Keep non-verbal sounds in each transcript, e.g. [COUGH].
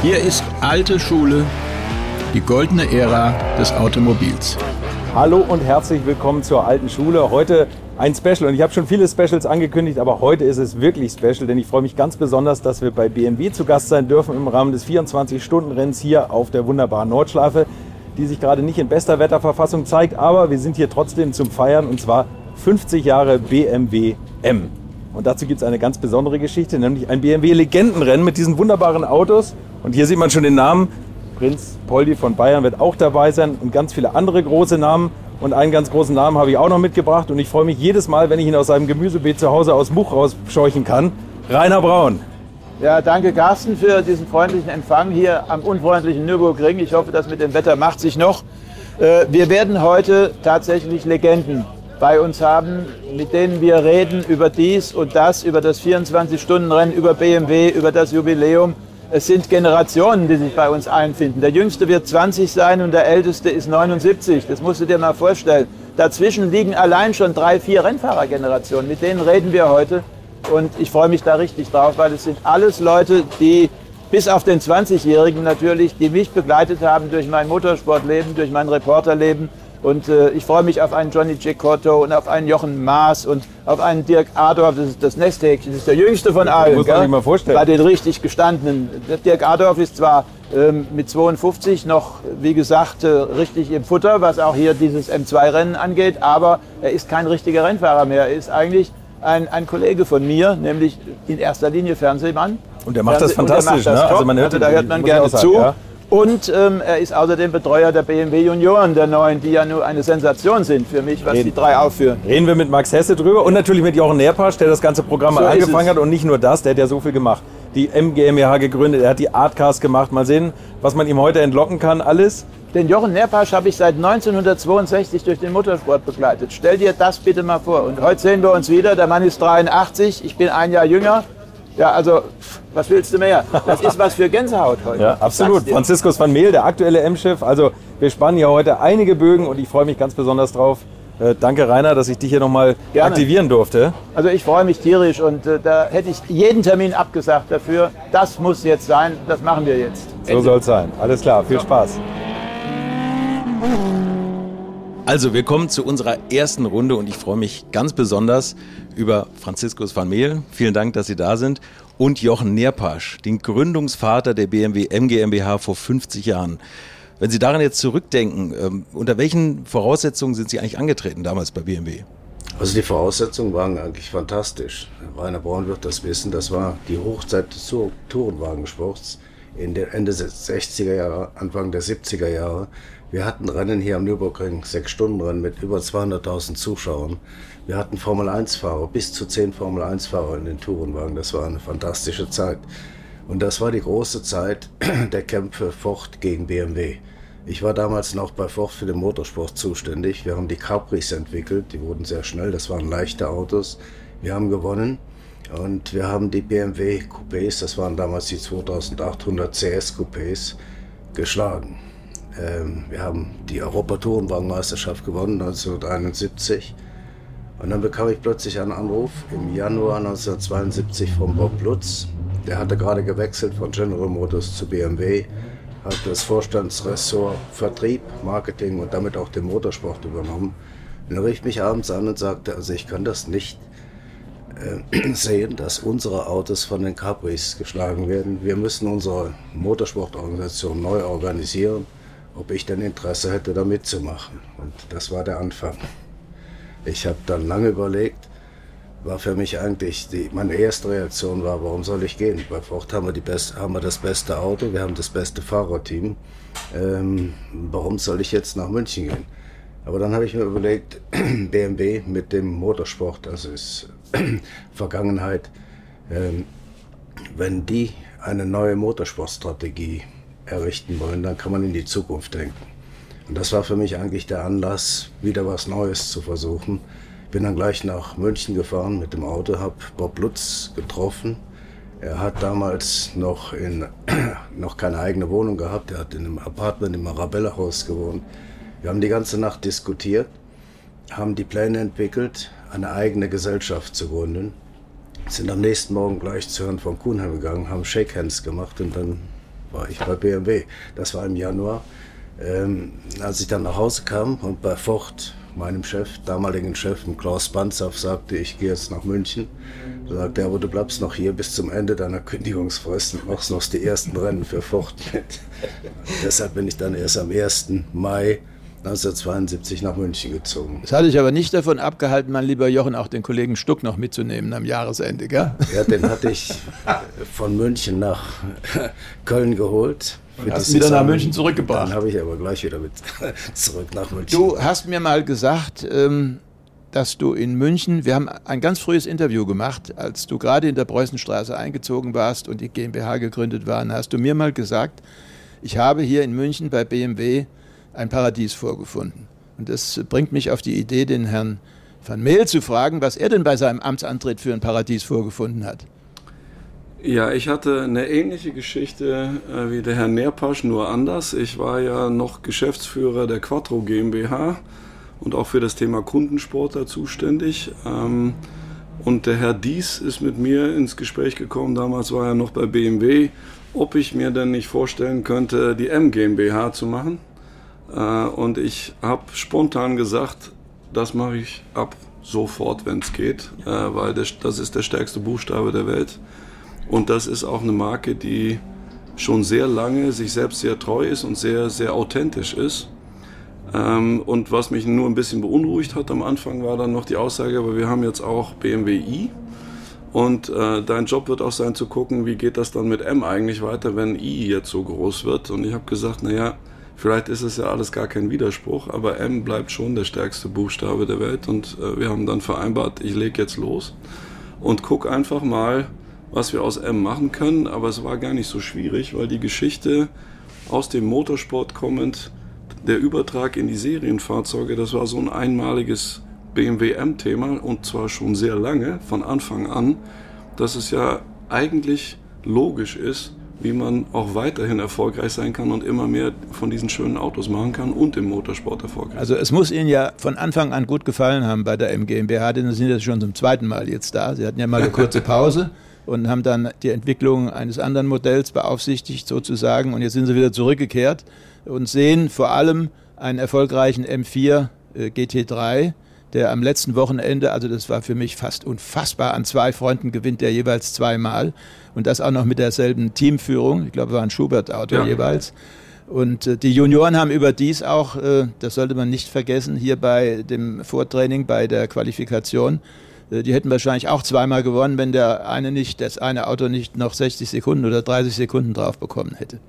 Hier ist alte Schule, die goldene Ära des Automobils. Hallo und herzlich willkommen zur alten Schule. Heute ein Special und ich habe schon viele Specials angekündigt, aber heute ist es wirklich special, denn ich freue mich ganz besonders, dass wir bei BMW zu Gast sein dürfen im Rahmen des 24-Stunden-Renns hier auf der wunderbaren Nordschleife, die sich gerade nicht in bester Wetterverfassung zeigt, aber wir sind hier trotzdem zum Feiern und zwar 50 Jahre BMW M. Und dazu gibt es eine ganz besondere Geschichte, nämlich ein BMW-Legendenrennen mit diesen wunderbaren Autos. Und hier sieht man schon den Namen. Prinz Poldi von Bayern wird auch dabei sein und ganz viele andere große Namen. Und einen ganz großen Namen habe ich auch noch mitgebracht. Und ich freue mich jedes Mal, wenn ich ihn aus seinem Gemüsebeet zu Hause aus Much rausscheuchen kann. Rainer Braun. Ja, danke Carsten für diesen freundlichen Empfang hier am unfreundlichen Nürburgring. Ich hoffe, das mit dem Wetter macht sich noch. Äh, wir werden heute tatsächlich Legenden bei uns haben, mit denen wir reden über dies und das, über das 24-Stunden-Rennen, über BMW, über das Jubiläum. Es sind Generationen, die sich bei uns einfinden. Der Jüngste wird 20 sein und der Älteste ist 79. Das musst du dir mal vorstellen. Dazwischen liegen allein schon drei, vier Rennfahrergenerationen. Mit denen reden wir heute. Und ich freue mich da richtig drauf, weil es sind alles Leute, die bis auf den 20-Jährigen natürlich, die mich begleitet haben durch mein Motorsportleben, durch mein Reporterleben und äh, ich freue mich auf einen Johnny Cecotto und auf einen Jochen Maas und auf einen Dirk Adorf. Das ist das Nesthäkchen, das ist der jüngste von allen. Muss man sich mal vorstellen. Bei den richtig gestandenen. Dirk Adorf ist zwar ähm, mit 52 noch, wie gesagt, äh, richtig im Futter, was auch hier dieses M2-Rennen angeht, aber er ist kein richtiger Rennfahrer mehr. Er ist eigentlich ein, ein Kollege von mir, nämlich in erster Linie Fernsehmann. Und der macht das Fernseh- der fantastisch, macht das ne? Also man hört da hört man gerne zu. ja. Und ähm, er ist außerdem Betreuer der BMW Junioren, der neuen, die ja nur eine Sensation sind für mich, was Reden. die drei aufführen. Reden wir mit Max Hesse drüber und natürlich mit Jochen Nerpasch, der das ganze Programm So angefangen hat und nicht nur das, der hat ja so viel gemacht. Die MGMH gegründet, er hat die Artcast gemacht. Mal sehen, was man ihm heute entlocken kann, alles. Den Jochen Nerpasch habe ich seit 1962 durch den Motorsport begleitet. Stell dir das bitte mal vor. Und heute sehen wir uns wieder. Der Mann ist 83, ich bin ein Jahr jünger. Ja, also, was willst du mehr? Das ist was für Gänsehaut heute. Ja, absolut. Franziskus van Meel, der aktuelle M-Chef. Also wir spannen hier heute einige Bögen und ich freue mich ganz besonders drauf. Äh, danke Rainer, dass ich dich hier nochmal aktivieren durfte. Also ich freue mich tierisch und äh, da hätte ich jeden Termin abgesagt dafür. Das muss jetzt sein, das machen wir jetzt. So soll es sein. Alles klar, viel Spaß. Also, wir kommen zu unserer ersten Runde und ich freue mich ganz besonders über Franziskus van Meel. Vielen Dank, dass Sie da sind. Und Jochen Nerpasch, den Gründungsvater der BMW M vor 50 Jahren. Wenn Sie daran jetzt zurückdenken, ähm, unter welchen Voraussetzungen sind Sie eigentlich angetreten damals bei BMW? Also die Voraussetzungen waren eigentlich fantastisch. Rainer Braun wird das wissen. Das war die Hochzeit des Tour- Tourenwagensports in den Ende der 60er Jahre, Anfang der 70er Jahre. Wir hatten Rennen hier am Nürburgring, sechs Stunden Rennen mit über 200.000 Zuschauern. Wir hatten Formel 1 Fahrer, bis zu zehn Formel 1 Fahrer in den Tourenwagen. Das war eine fantastische Zeit. Und das war die große Zeit [CLEARS THROAT] der Kämpfe Ford gegen BMW. Ich war damals noch bei Ford für den Motorsport zuständig. Wir haben die Capris entwickelt, die wurden sehr schnell, das waren leichte Autos. Wir haben gewonnen und wir haben die BMW Coupés, das waren damals die 2800 CS Coupés, geschlagen. Ähm, wir haben die Europatourenwagenmeisterschaft gewonnen 1971. Und dann bekam ich plötzlich einen Anruf im Januar 1972 von Bob Lutz. Der hatte gerade gewechselt von General Motors zu BMW, hat das Vorstandsressort Vertrieb, Marketing und damit auch den Motorsport übernommen. Und er rief mich abends an und sagte, also ich kann das nicht äh, [CLEARS THROAT] sehen, dass unsere Autos von den Capris geschlagen werden. Wir müssen unsere Motorsportorganisation neu organisieren, ob ich denn Interesse hätte, da mitzumachen. Und das war der Anfang. Ich habe dann lange überlegt, war für mich eigentlich, die, meine erste Reaktion war, warum soll ich gehen? Bei Ford haben wir, die best, haben wir das beste Auto, wir haben das beste Fahrerteam. Ähm, warum soll ich jetzt nach München gehen? Aber dann habe ich mir überlegt, [CLEARS THROAT] BMW mit dem Motorsport, das ist [CLEARS THROAT] Vergangenheit, ähm, wenn die eine neue Motorsportstrategie errichten wollen, dann kann man in die Zukunft denken. Und das war für mich eigentlich der Anlass, wieder was Neues zu versuchen. Bin dann gleich nach München gefahren mit dem Auto, habe Bob Lutz getroffen. Er hat damals noch, in, [CLEARS THROAT] noch keine eigene Wohnung gehabt. Er hat in einem Apartment im Arabella-Haus gewohnt. Wir haben die ganze Nacht diskutiert, haben die Pläne entwickelt, eine eigene Gesellschaft zu gründen. Sind am nächsten Morgen gleich zu Herrn von Kuhnheim gegangen, haben Shake Hands gemacht und dann war ich bei BMW. Das war im Januar. Ähm, als ich dann nach Hause kam und bei Ford meinem Chef, damaligen Chef, Klaus Banzaf, sagte, ich gehe jetzt nach München. Da sagte er, aber du bleibst noch hier bis zum Ende deiner Kündigungsfrist und machst noch die ersten Rennen für Ford mit. [LAUGHS] Deshalb bin ich dann erst am 1. Mai 1972 nach München gezogen. Das hatte ich aber nicht davon abgehalten, mein lieber Jochen, auch den Kollegen Stuck noch mitzunehmen am Jahresende, gell? Ja, den hatte ich von München nach Köln geholt. Und hast wieder nach München zurückgebracht. Dann habe ich aber gleich wieder mit [LAUGHS] zurück nach München. Du hast mir mal gesagt, ähm, dass du in München, wir haben ein ganz frühes Interview gemacht, als du gerade in der Preußenstraße eingezogen warst und die GmbH gegründet war, hast du mir mal gesagt, ich habe hier in München bei BMW ein Paradies vorgefunden. Und das bringt mich auf die Idee, den Herrn van Meel zu fragen, was er denn bei seinem Amtsantritt für ein Paradies vorgefunden hat. Ja, ich hatte eine ähnliche Geschichte äh, wie der Herr Nerpasch, nur anders. Ich war ja noch Geschäftsführer der Quattro GmbH und auch für das Thema Kundensportler zuständig. Ähm, und der Herr Dies ist mit mir ins Gespräch gekommen, damals war er noch bei BMW, ob ich mir denn nicht vorstellen könnte, die M GmbH zu machen. Äh, und ich habe spontan gesagt, das mache ich ab sofort, wenn es geht, äh, weil das, ist der stärkste Buchstabe der Welt. Und das ist auch eine Marke, die schon sehr lange sich selbst sehr treu ist und sehr, sehr authentisch ist. Ähm, und was mich nur ein bisschen beunruhigt hat am Anfang, war dann noch die Aussage, aber wir haben jetzt auch BMW i. Und äh, dein Job wird auch sein zu gucken, wie geht das dann mit M eigentlich weiter, wenn i jetzt so groß wird. Und ich habe gesagt, naja, Vielleicht ist es ja alles gar kein Widerspruch, aber M bleibt schon der stärkste Buchstabe der Welt und äh, wir haben dann vereinbart, ich lege jetzt los und guck einfach mal, was wir aus M machen können. Aber es war gar nicht so schwierig, weil die Geschichte aus dem Motorsport kommend, der Übertrag in die Serienfahrzeuge, das war so ein einmaliges BMW M-Thema und zwar schon sehr lange, von Anfang an, dass es ja eigentlich logisch ist, wie man auch weiterhin erfolgreich sein kann und immer mehr von diesen schönen Autos machen kann und im Motorsport erfolgreich. Also es muss Ihnen ja von Anfang an gut gefallen haben bei der MGMBH, denn Sie sind jetzt schon zum zweiten Mal jetzt da. Sie hatten ja mal eine kurze Pause [LAUGHS] und haben dann die Entwicklung eines anderen Modells beaufsichtigt sozusagen und jetzt sind Sie wieder zurückgekehrt und sehen vor allem einen erfolgreichen M4 äh, GT3 der am letzten Wochenende, also das war für mich fast unfassbar, an zwei Fronten gewinnt der jeweils zweimal und das auch noch mit derselben Teamführung. Ich glaube, war ein Schubert-Auto ja. jeweils. Und äh, die Junioren haben überdies auch, äh, das sollte man nicht vergessen, hier bei dem Vortraining, bei der Qualifikation, äh, die hätten wahrscheinlich auch zweimal gewonnen, wenn der eine nicht, das eine Auto nicht noch 60 Sekunden oder 30 Sekunden drauf bekommen hätte.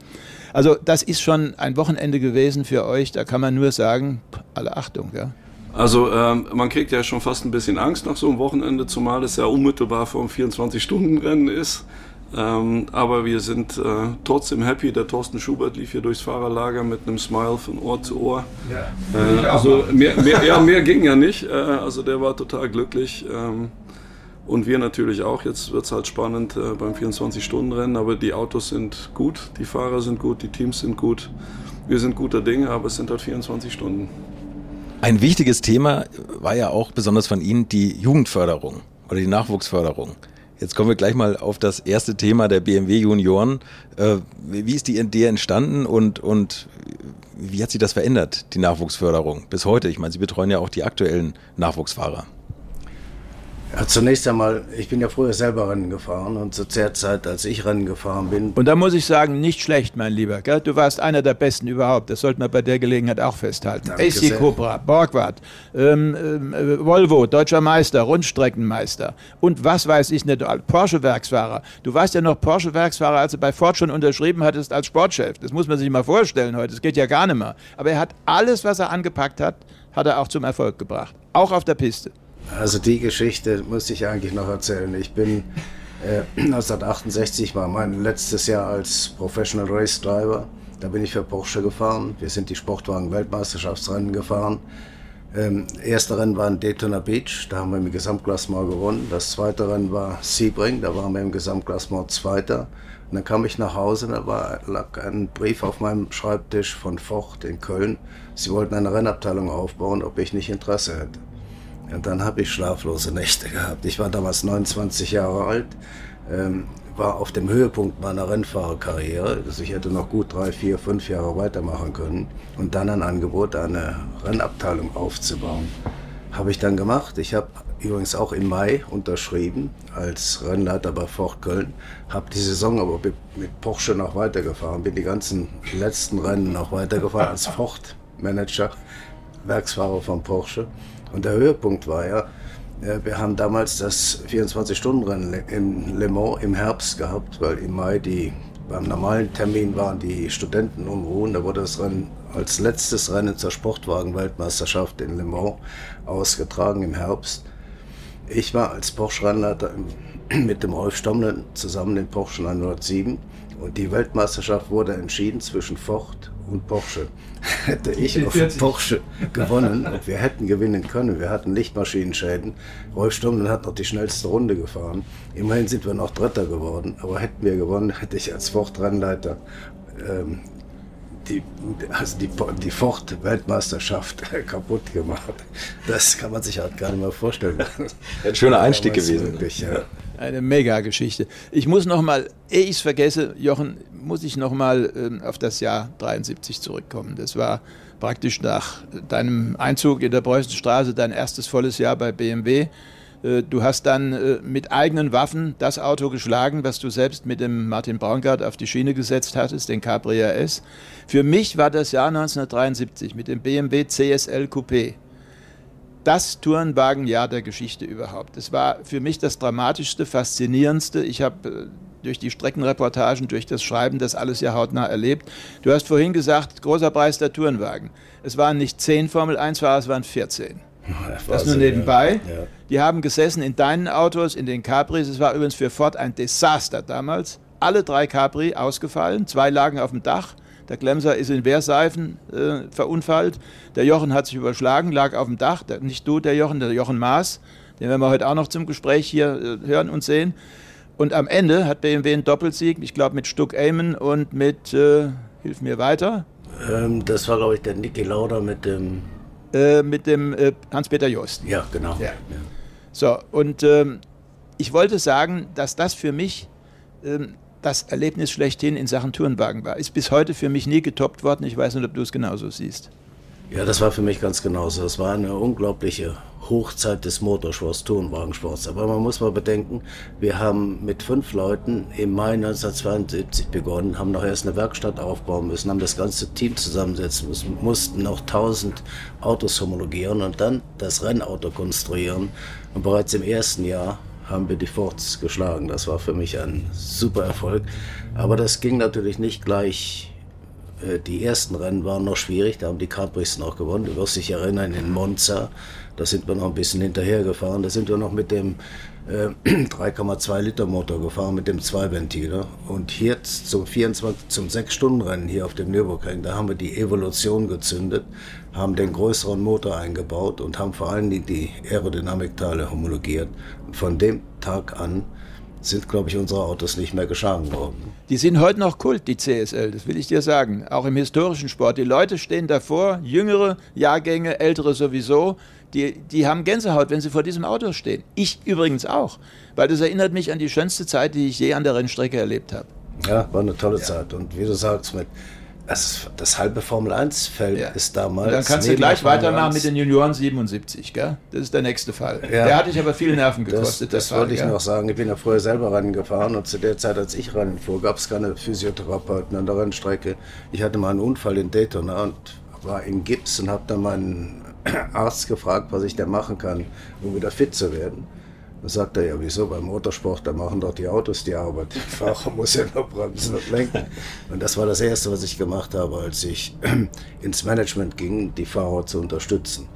Also das ist schon ein Wochenende gewesen für euch. Da kann man nur sagen, alle Achtung. Ja. Also ähm, man kriegt ja schon fast ein bisschen Angst nach so einem Wochenende, zumal es ja unmittelbar vor einem 24-Stunden-Rennen ist. Ähm, aber wir sind äh, trotzdem happy. Der Thorsten Schubert lief hier durchs Fahrerlager mit einem Smile von Ohr zu Ohr. Ja, äh, also mehr, mehr, ja, mehr ging ja nicht. Äh, also der war total glücklich. Ähm, und wir natürlich auch. Jetzt wird es halt spannend äh, beim 24-Stunden-Rennen. Aber die Autos sind gut, die Fahrer sind gut, die Teams sind gut. Wir sind guter Dinge, aber es sind halt 24 Stunden. Ein wichtiges Thema war ja auch besonders von Ihnen die Jugendförderung oder die Nachwuchsförderung. Jetzt kommen wir gleich mal auf das erste Thema der BMW Junioren. Äh, wie ist die Idee entstanden und, und wie hat sich das verändert, die Nachwuchsförderung bis heute? Ich meine, Sie betreuen ja auch die aktuellen Nachwuchsfahrer. Ja, zunächst einmal, ich bin ja früher selber Rennen gefahren und zu der Zeit, als ich Rennen gefahren bin. Und da muss ich sagen, nicht schlecht, mein Lieber. Gell? Du warst einer der Besten überhaupt. Das sollte man bei der Gelegenheit auch festhalten. AC Cobra, Borgward, ähm, äh, Volvo, deutscher Meister, Rundstreckenmeister und was weiß ich nicht, Porsche-Werksfahrer. Du warst ja noch Porsche-Werksfahrer, als du bei Ford schon unterschrieben hattest als Sportchef. Das muss man sich mal vorstellen heute. Das geht ja gar nicht mehr. Aber er hat alles, was er angepackt hat, hat er auch zum Erfolg gebracht. Auch auf der Piste. Also die Geschichte muss ich eigentlich noch erzählen. Ich bin äh, [CLEARS THROAT] 1968 war mein letztes Jahr als Professional Race Driver. Da bin ich für Porsche gefahren. Wir sind die Sportwagen-Weltmeisterschaftsrennen gefahren. Ähm, erste Rennen war in Daytona Beach, da haben wir im Gesamtklassement gewonnen. Das zweite Rennen war Sebring, da waren wir im Gesamtklassement Zweiter. Und dann kam ich nach Hause, da war, lag ein Brief auf meinem Schreibtisch von Ford in Köln. Sie wollten eine Rennabteilung aufbauen, ob ich nicht Interesse hätte. Und dann habe ich schlaflose Nächte gehabt. Ich war damals 29 Jahre alt, ähm, war auf dem Höhepunkt meiner Rennfahrerkarriere. Also ich hätte noch gut drei, vier, fünf Jahre weitermachen können und dann ein Angebot, eine Rennabteilung aufzubauen. Habe ich dann gemacht. Ich habe übrigens auch im Mai unterschrieben als Rennleiter bei Ford Köln. Habe die Saison aber mit Porsche noch weitergefahren, bin die ganzen letzten Rennen noch weitergefahren als Ford-Manager, Werksfahrer von Porsche. Und der Höhepunkt war ja, äh, wir haben damals das 24-Stunden-Rennen in Le Mans im Herbst gehabt, weil im Mai die, beim normalen Termin waren die Studenten unruhen. Da wurde das Rennen als letztes Rennen zur Sportwagen-Weltmeisterschaft in Le Mans ausgetragen im Herbst. Ich war als Porsche-Rennleiter [CLEARS THROAT] mit dem Rolf Stommel zusammen in Porsche 907 und die Weltmeisterschaft wurde entschieden zwischen Ford und Porsche. [LAUGHS] Hätte ich auf Porsche gewonnen und wir hätten gewinnen können. Wir hatten Lichtmaschinenschäden. Rolf Stommel hat noch die schnellste Runde gefahren. Immerhin sind wir noch Dritter geworden. Aber hätten wir gewonnen, hätte ich als Ford-Rennleiter ähm, die, also die, die Ford-Weltmeisterschaft [LAUGHS] kaputt gemacht. Das kann man sich halt gar nicht mehr vorstellen. [LAUGHS] Ein schöner Einstieg gewesen. Wirklich, ja. Eine Mega-Geschichte. Ich muss noch mal, ehe ich es vergesse, Jochen, muss ich noch mal ähm, auf das Jahr 73 zurückkommen. Das war praktisch nach deinem Einzug in der Preußenstraße dein erstes volles Jahr bei BMW. Äh, du hast dann äh, mit eigenen Waffen das Auto geschlagen, was du selbst mit dem Martin Braungart auf die Schiene gesetzt hattest, den Capri RS. Für mich war das Jahr 1973 mit dem BMW CSL Coupé das Tourenwagenjahr der Geschichte überhaupt. Es war für mich das dramatischste, faszinierendste. Ich habe äh, durch die Streckenreportagen, durch das Schreiben das alles ja hautnah erlebt. Du hast vorhin gesagt, großer Preis der Tourenwagen. Es waren nicht zehn Formel 1-Fahrer, es waren 14. Das nur nebenbei. Ja. Die haben gesessen in deinen Autos, in den Capris. Es war übrigens für Ford ein Desaster damals. Alle drei Capri ausgefallen, zwei lagen auf dem Dach. Der Glemser ist in Wehrseifen äh, verunfallt. Der Jochen hat sich überschlagen, lag auf dem Dach. Der, nicht du, der Jochen, der Jochen Maas. Den werden wir heute auch noch zum Gespräch hier äh, hören und sehen. Und am Ende hat BMW einen Doppelsieg, ich glaube mit Stuck Amen und mit, äh, hilf mir weiter. Ähm, das war, glaube ich, der Niki Lauda mit dem äh, mit dem äh, Hans-Peter Jost. Ja, genau. Ja. Ja. So, und ähm, ich wollte sagen, dass das für mich ähm, das Erlebnis schlechthin in Sachen Tourenwagen war. Ist bis heute für mich nie getoppt worden. Ich weiß nicht, ob du es genauso siehst. Ja, das war für mich ganz genauso. Es war eine unglaubliche Hochzeit des Motorsports, Tourenwagensports. Aber man muss mal bedenken, wir haben mit fünf Leuten im Mai 1972 begonnen, haben noch erst eine Werkstatt aufbauen müssen, haben das ganze Team zusammensetzen müssen, mussten noch tausend Autos homologieren und dann das Rennauto konstruieren. Und bereits im ersten Jahr haben wir die Fords geschlagen. Das war für mich ein super Erfolg. Aber das ging natürlich nicht gleich äh, die ersten Rennen waren noch schwierig, da haben die Capris noch gewonnen. Du wirst dich erinnern, in Monza, da sind wir noch ein bisschen hinterher gefahren. Da sind wir noch mit dem [CLEARS THROAT] 3,2 Liter Motor gefahren, mit dem Zweiventiler. Und hier zum 24, zum 6-Stunden-Rennen hier auf dem Nürburgring, da haben wir die Evolution gezündet, haben den größeren Motor eingebaut und haben vor allem die, die Aerodynamikteile homologiert. Von dem Tag an sind, glaube ich, unsere Autos nicht mehr geschlagen worden. Die sind heute noch Kult, die CSL, das will ich dir sagen. Auch im historischen Sport. Die Leute stehen davor, jüngere Jahrgänge, ältere sowieso. Die, die haben Gänsehaut, wenn sie vor diesem Auto stehen. Ich übrigens auch, weil das erinnert mich an die schönste Zeit, die ich je an der Rennstrecke erlebt habe. Ja, war eine tolle ja. Zeit. Und wie du sagst, mit das, das halbe Formel 1-Feld ja. ist damals. Und dann kannst du gleich weitermachen mit den Junioren 77, gell? Das ist der nächste Fall. Ja. Der hatte ich aber viel Nerven gekostet. Das, das wollte ich gell? noch sagen. Ich bin ja früher selber Rennen gefahren und zu der Zeit, als ich Rennen fuhr, gab es keine Physiotherapeuten an der Rennstrecke. Ich hatte mal einen Unfall in Daytona und war in Gips und habe dann meinen [CLEARS THROAT] Arzt gefragt, was ich da machen kann, um wieder fit zu werden. Da sagt er, ja, wieso, beim Motorsport, da machen doch die Autos die Arbeit. Der Fahrer [LAUGHS] muss ja nur bremsen und lenken. Und das war das Erste, was ich gemacht habe, als ich [CLEARS THROAT] ins Management ging, die Fahrer zu unterstützen.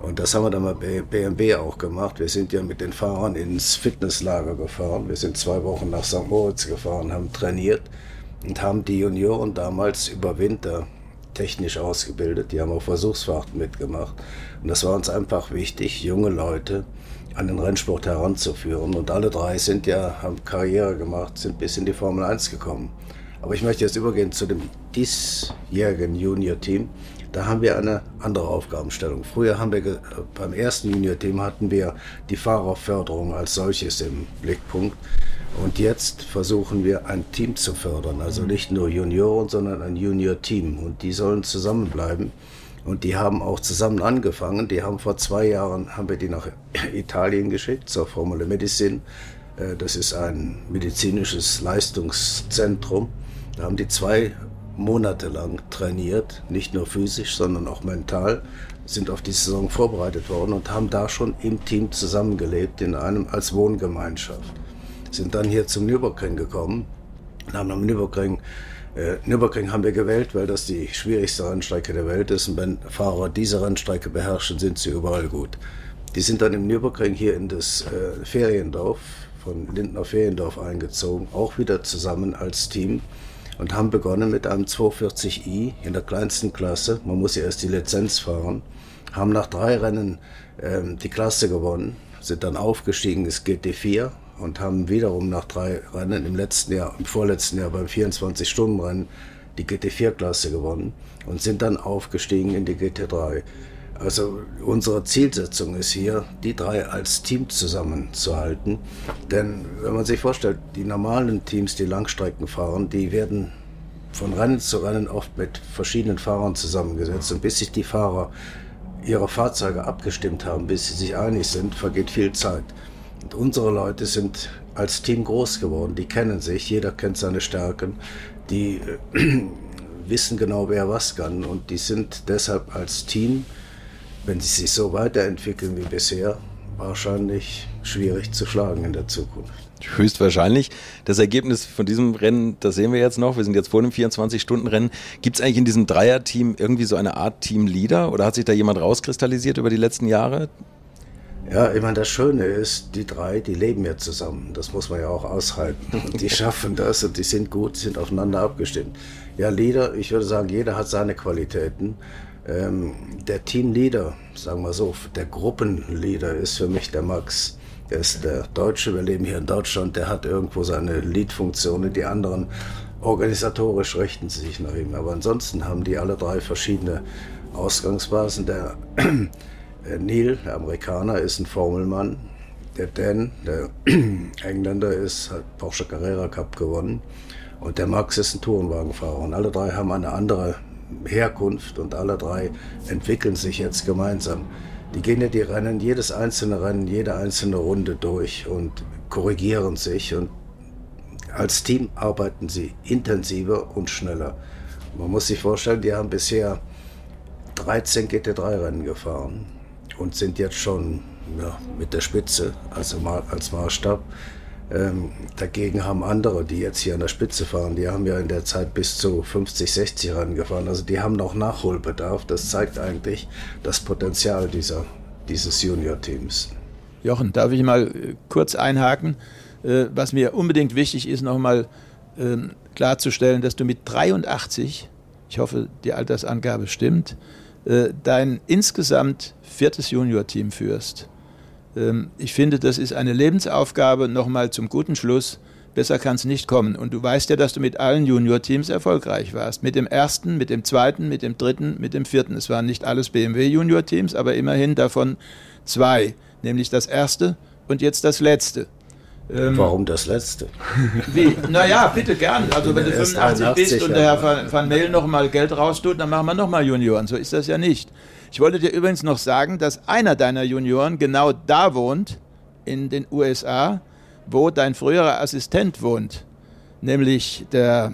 Und das haben wir dann bei BMW auch gemacht. Wir sind ja mit den Fahrern ins Fitnesslager gefahren. Wir sind zwei Wochen nach St. Moritz gefahren, haben trainiert und haben die Junioren damals über Winter technisch ausgebildet. Die haben auch Versuchsfahrten mitgemacht. Und das war uns einfach wichtig, junge Leute an den Rennsport heranzuführen. Und alle drei sind ja, haben Karriere gemacht, sind bis in die Formel 1 gekommen. Aber ich möchte jetzt übergehen zu dem diesjährigen Junior-Team. Da haben wir eine andere Aufgabenstellung. Früher haben wir beim ersten Junior-Team hatten wir die Fahrerförderung als solches im Blickpunkt. Und jetzt versuchen wir ein Team zu fördern, also nicht nur Junioren, sondern ein Junior-Team. Und die sollen zusammenbleiben. Und die haben auch zusammen angefangen. Die haben vor zwei Jahren, haben wir die nach Italien geschickt, zur Formula Medicine. Äh, das ist ein medizinisches Leistungszentrum. Da haben die zwei Monate lang trainiert, nicht nur physisch, sondern auch mental, sind auf die Saison vorbereitet worden und haben da schon im Team zusammengelebt, in einem als Wohngemeinschaft. Sind dann hier zum Nürburgring gekommen haben am Nürburgring äh, Nürburgring haben wir gewählt, weil das die schwierigste Rennstrecke der Welt ist. Und wenn Fahrer diese Rennstrecke beherrschen, sind sie überall gut. Die sind dann im Nürburgring hier in das äh, Feriendorf von Lindner Feriendorf eingezogen, auch wieder zusammen als Team und haben begonnen mit einem 240i in der kleinsten Klasse. Man muss ja erst die Lizenz fahren. Haben nach drei Rennen ähm, die Klasse gewonnen, sind dann aufgestiegen ins GT4 und haben wiederum nach drei Rennen im letzten Jahr, im vorletzten Jahr beim 24-Stunden-Rennen die GT4-Klasse gewonnen und sind dann aufgestiegen in die GT3. Also unsere Zielsetzung ist hier, die drei als Team zusammenzuhalten. Denn wenn man sich vorstellt, die normalen Teams, die Langstrecken fahren, die werden von Rennen zu Rennen oft mit verschiedenen Fahrern zusammengesetzt. Und bis sich die Fahrer ihre Fahrzeuge abgestimmt haben, bis sie sich einig sind, vergeht viel Zeit. Und unsere Leute sind als Team groß geworden, die kennen sich, jeder kennt seine Stärken, die äh, [CLEARS THROAT] wissen genau, wer was kann und die sind deshalb als Team wenn sie sich so weiterentwickeln wie bisher, wahrscheinlich schwierig zu schlagen in der Zukunft. Höchstwahrscheinlich. Das Ergebnis von diesem Rennen, das sehen wir jetzt noch. Wir sind jetzt vor dem 24-Stunden-Rennen. Gibt es eigentlich in diesem Dreier-Team irgendwie so eine Art Teamleader oder hat sich da jemand rauskristallisiert über die letzten Jahre? Ja, ich meine, das Schöne ist, die drei, die leben ja zusammen. Das muss man ja auch aushalten. [LAUGHS] Die schaffen das und die sind gut, sind aufeinander abgestimmt. Ja, Leader, ich würde sagen, jeder hat seine Qualitäten. Ähm, der Teamleader, sagen wir so, der Gruppenleader ist für mich der Max. Der ist der Deutsche, wir leben hier in Deutschland, der hat irgendwo seine Lead-Funktionen, die anderen organisatorisch richten sich nach ihm. Aber ansonsten haben die alle drei verschiedene Ausgangsbasen. Der äh, Neil, der Amerikaner, ist ein Formelmann. Der Dan, der [CLEARS THROAT] Engländer, ist, hat Porsche Carrera Cup gewonnen. Und der Max ist ein Tourenwagenfahrer. Und alle drei haben eine andere Herkunft und alle drei entwickeln sich jetzt gemeinsam. Die gehen ja die Rennen, jedes einzelne Rennen, jede einzelne Runde durch und korrigieren sich und als Team arbeiten sie intensiver und schneller. Man muss sich vorstellen, die haben bisher 13 GT3-Rennen gefahren und sind jetzt schon ja, mit der Spitze also als Maßstab. Ähm, dagegen haben andere, die jetzt hier an der Spitze fahren, die haben ja in der Zeit bis zu 50, 60 rangefahren. Also die haben noch Nachholbedarf. Das zeigt eigentlich das Potenzial dieser, dieses Junior-Teams. Jochen, darf ich mal äh, kurz einhaken? Äh, was mir unbedingt wichtig ist, nochmal ähm, klarzustellen, dass du mit 83, ich hoffe, die Altersangabe stimmt, dein insgesamt viertes Junior-Team führst. Ähm, ich finde, das ist eine Lebensaufgabe. Nochmal zum guten Schluss. Besser kann es nicht kommen. Und du weißt ja, dass du mit allen Junior-Teams erfolgreich warst. Mit dem ersten, mit dem zweiten, mit dem dritten, mit dem vierten. Es waren nicht alles BMW-Junior-Teams, aber immerhin davon zwei. Nämlich das erste und jetzt das letzte. Ähm, Warum das letzte? [LAUGHS] Wie? Naja, bitte gern. Also wenn du 85 bist und der Herr Van, Van Mel noch mal Geld raustut, dann machen wir noch mal Junioren. So ist das ja nicht. Ich wollte dir übrigens noch sagen, dass einer deiner Junioren genau da wohnt, in den USA, wo dein früherer Assistent wohnt, nämlich der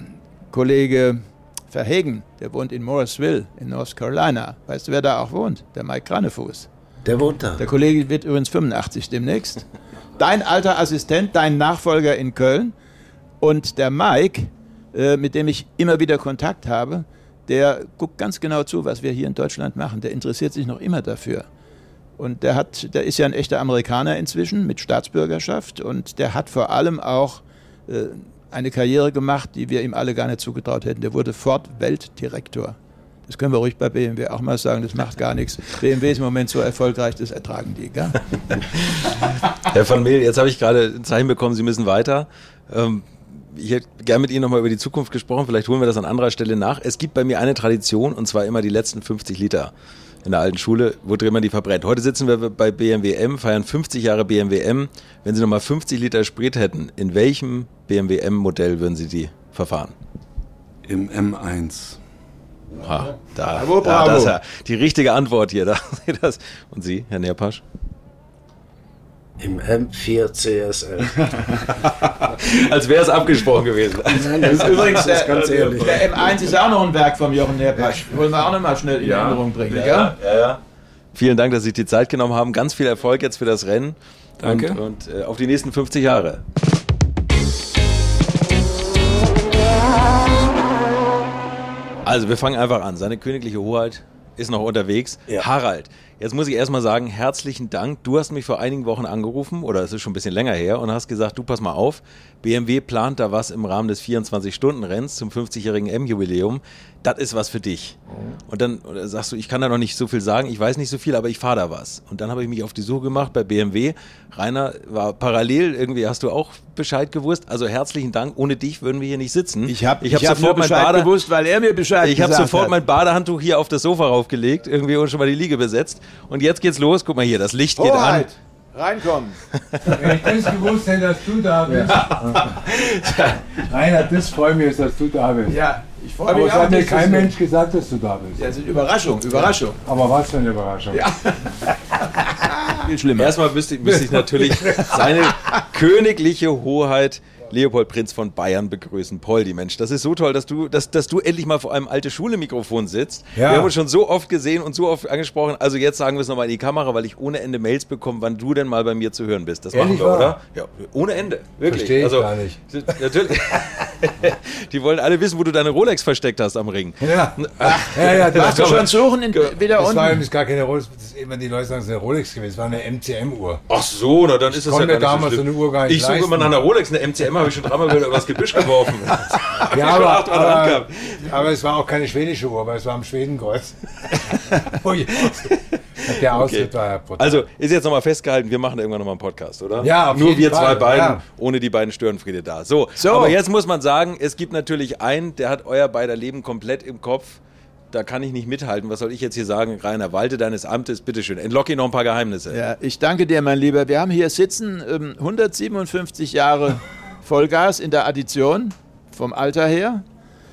Kollege Verhegen, der wohnt in Morrisville in North Carolina. Weißt du, wer da auch wohnt? Der Mike Granefuß. Der wohnt da. Der Kollege wird übrigens 85 demnächst. Dein alter Assistent, dein Nachfolger in Köln und der Mike, äh, mit dem ich immer wieder Kontakt habe, der guckt ganz genau zu, was wir hier in Deutschland machen. Der interessiert sich noch immer dafür. Und der hat, der ist ja ein echter Amerikaner inzwischen mit Staatsbürgerschaft und der hat vor allem auch äh, eine Karriere gemacht, die wir ihm alle gar nicht zugetraut hätten. Der wurde Ford-Weltdirektor. Das können wir ruhig bei BMW auch mal sagen, das macht gar nichts. BMW ist im Moment so erfolgreich, das ertragen die. Gell? [LAUGHS] Herr van Mehl, jetzt habe ich gerade ein Zeichen bekommen, Sie müssen weiter. Ähm, ich hätte gern mit Ihnen nochmal über die Zukunft gesprochen, vielleicht holen wir das an anderer Stelle nach. Es gibt bei mir eine Tradition und zwar immer die letzten 50 Liter. in der alten Schule, wo drin man die verbrennt. Heute sitzen wir bei BMW M, feiern 50 Jahre BMW M. Wenn Sie nochmal 50 Liter Sprit hätten, in welchem BMW M-Modell würden Sie die verfahren? Im M1. Ha, da, Bravo, da, bravo. das ist ja die richtige Antwort hier. [LAUGHS] Da, das. Und Sie, Herr Nerpasch? Im M4 CSL. [LAUGHS] Als wäre es abgesprochen gewesen. Übrigens, Das ist ganz der, ehrlich. der M1 ist auch noch ein Werk vom Jochen Nerpasch. Wollen wir auch noch mal schnell in Erinnerung bringen, gell? ja, ja. Vielen Dank, dass Sie sich die Zeit genommen haben. Ganz viel Erfolg jetzt für das Rennen. Danke. Und, und äh, auf die nächsten 50 Jahre. Also, wir fangen einfach an. Seine königliche Hoheit ist noch unterwegs. Ja. Harald, jetzt muss ich erstmal sagen, herzlichen Dank. Du hast mich vor einigen Wochen angerufen, oder es ist schon ein bisschen länger her, und hast gesagt, du pass mal auf, BMW plant da was im Rahmen des 24-Stunden-Renns zum 50-jährigen M-Jubiläum. Das ist was für dich. Und dann oder sagst du, ich kann da noch nicht so viel sagen, ich weiß nicht so viel, aber ich fahre da was. Und dann habe ich mich auf die Suche gemacht bei BMW. Rainer war parallel, irgendwie hast du auch Bescheid gewusst. Also herzlichen Dank, ohne dich würden wir hier nicht sitzen. Ich habe ich ich hab hab nur sofort mein gewusst, weil er mir Bescheid ich habe sofort hat. mein Badehandtuch hier auf das Sofa raufgelegt, irgendwie und schon mal die Liege besetzt. Und jetzt geht's los. Guck mal hier, das Licht geht an. Hoheit, reinkommen. Wenn ich das gewusst hätte, dass du da bist. [LAUGHS] Rainer, das freut mich, dass du da bist. Ja, ich freue Aber mich es auch. hat mir kein Mensch gesagt, dass du da bist. Ja, das ist Überraschung, Überraschung. Aber was für eine Überraschung. Viel schlimmer. Erstmal müsste, müsste ich natürlich seine königliche Hoheit Leopold Prinz von Bayern begrüßen. Poldi, Mensch, das ist so toll, dass du, dass, dass du endlich mal vor einem alte Schule-Mikrofon sitzt. Ja. Wir haben uns schon so oft gesehen und so oft angesprochen. Also jetzt sagen wir es nochmal in die Kamera, weil ich ohne Ende Mails bekomme, wann du denn mal bei mir zu hören bist. Das Ehrlich machen wir, wahr? oder? Ja, ohne Ende. Wirklich. Verstehe ich also, gar nicht. [LAUGHS] Natürlich. [LAUGHS] Die wollen alle wissen, wo du deine Rolex versteckt hast am Ring. Ja, ja, ja das, du schon suchen in, wieder das war unten? übrigens gar keine Rolex. Das ist immer die Leute sagen, es ist eine Rolex gewesen. Es war eine MCM-Uhr. Ach so, na dann ist konnte ja gar nicht damals so schlimm. eine Uhr gar nicht Ich suche immer nach einer Rolex, eine MCM habe ich schon dreimal wieder übers Gebüsch geworfen. [LAUGHS] Ja, schon aber, aber, aber es war auch keine schwedische Uhr, weil es war am Schwedenkreuz. [LAUGHS] Ui. Der Austritt war ja brutal. Also ist jetzt nochmal festgehalten, wir machen irgendwann nochmal einen Podcast, oder? Ja, auf Nur jeden wir Fall, zwei beiden, ja. ohne die beiden Störenfriede da. So, So. aber jetzt muss man sagen, es gibt natürlich einen, der hat euer beider Leben komplett im Kopf. Da kann ich nicht mithalten. Was soll ich jetzt hier sagen? Rainer, walte deines Amtes, bitteschön. Entlocke ihn noch ein paar Geheimnisse. Ja, ich danke dir, mein Lieber. Wir haben hier sitzen ähm, 157 Jahre [LAUGHS] Vollgas in der Addition vom Alter her.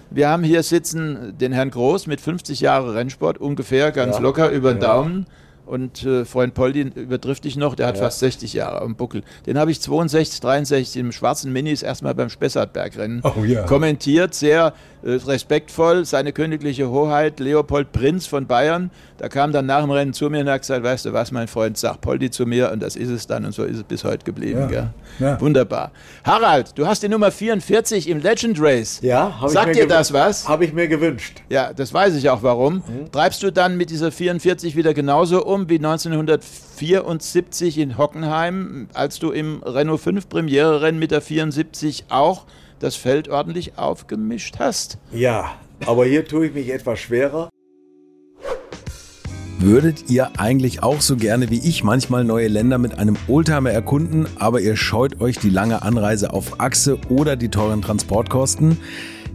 Wir haben hier sitzen den Herrn Groß mit 50 Jahre Rennsport, ungefähr ganz locker über den Daumen. Und äh, Freund Poldi übertrifft dich noch, der hat fast 60 Jahre am Buckel. Den habe ich 62, 63 im schwarzen Minis erstmal beim Spessartbergrennen Oh ja. kommentiert, sehr äh, respektvoll. Seine königliche Hoheit Leopold Prinz von Bayern. Da kam dann nach dem Rennen zu mir und hat gesagt, weißt du was, mein Freund, sag Poldi zu mir und das ist es dann und so ist es bis heute geblieben. Ja. Ja. Wunderbar. Harald, du hast die Nummer 44 im Legend Race. Ja, habe ich Sagt dir das was? Habe ich mir gewünscht. Ja, das weiß ich auch warum. Treibst du dann mit dieser 44 wieder genauso um wie 1974 in Hockenheim, als du im Renault 5 Premiere-Rennen mit der 74 auch das Feld ordentlich aufgemischt hast? Ja, aber hier tue ich mich etwas schwerer. Würdet ihr eigentlich auch so gerne wie ich manchmal neue Länder mit einem Oldtimer erkunden, aber ihr scheut euch die lange Anreise auf Achse oder die teuren Transportkosten?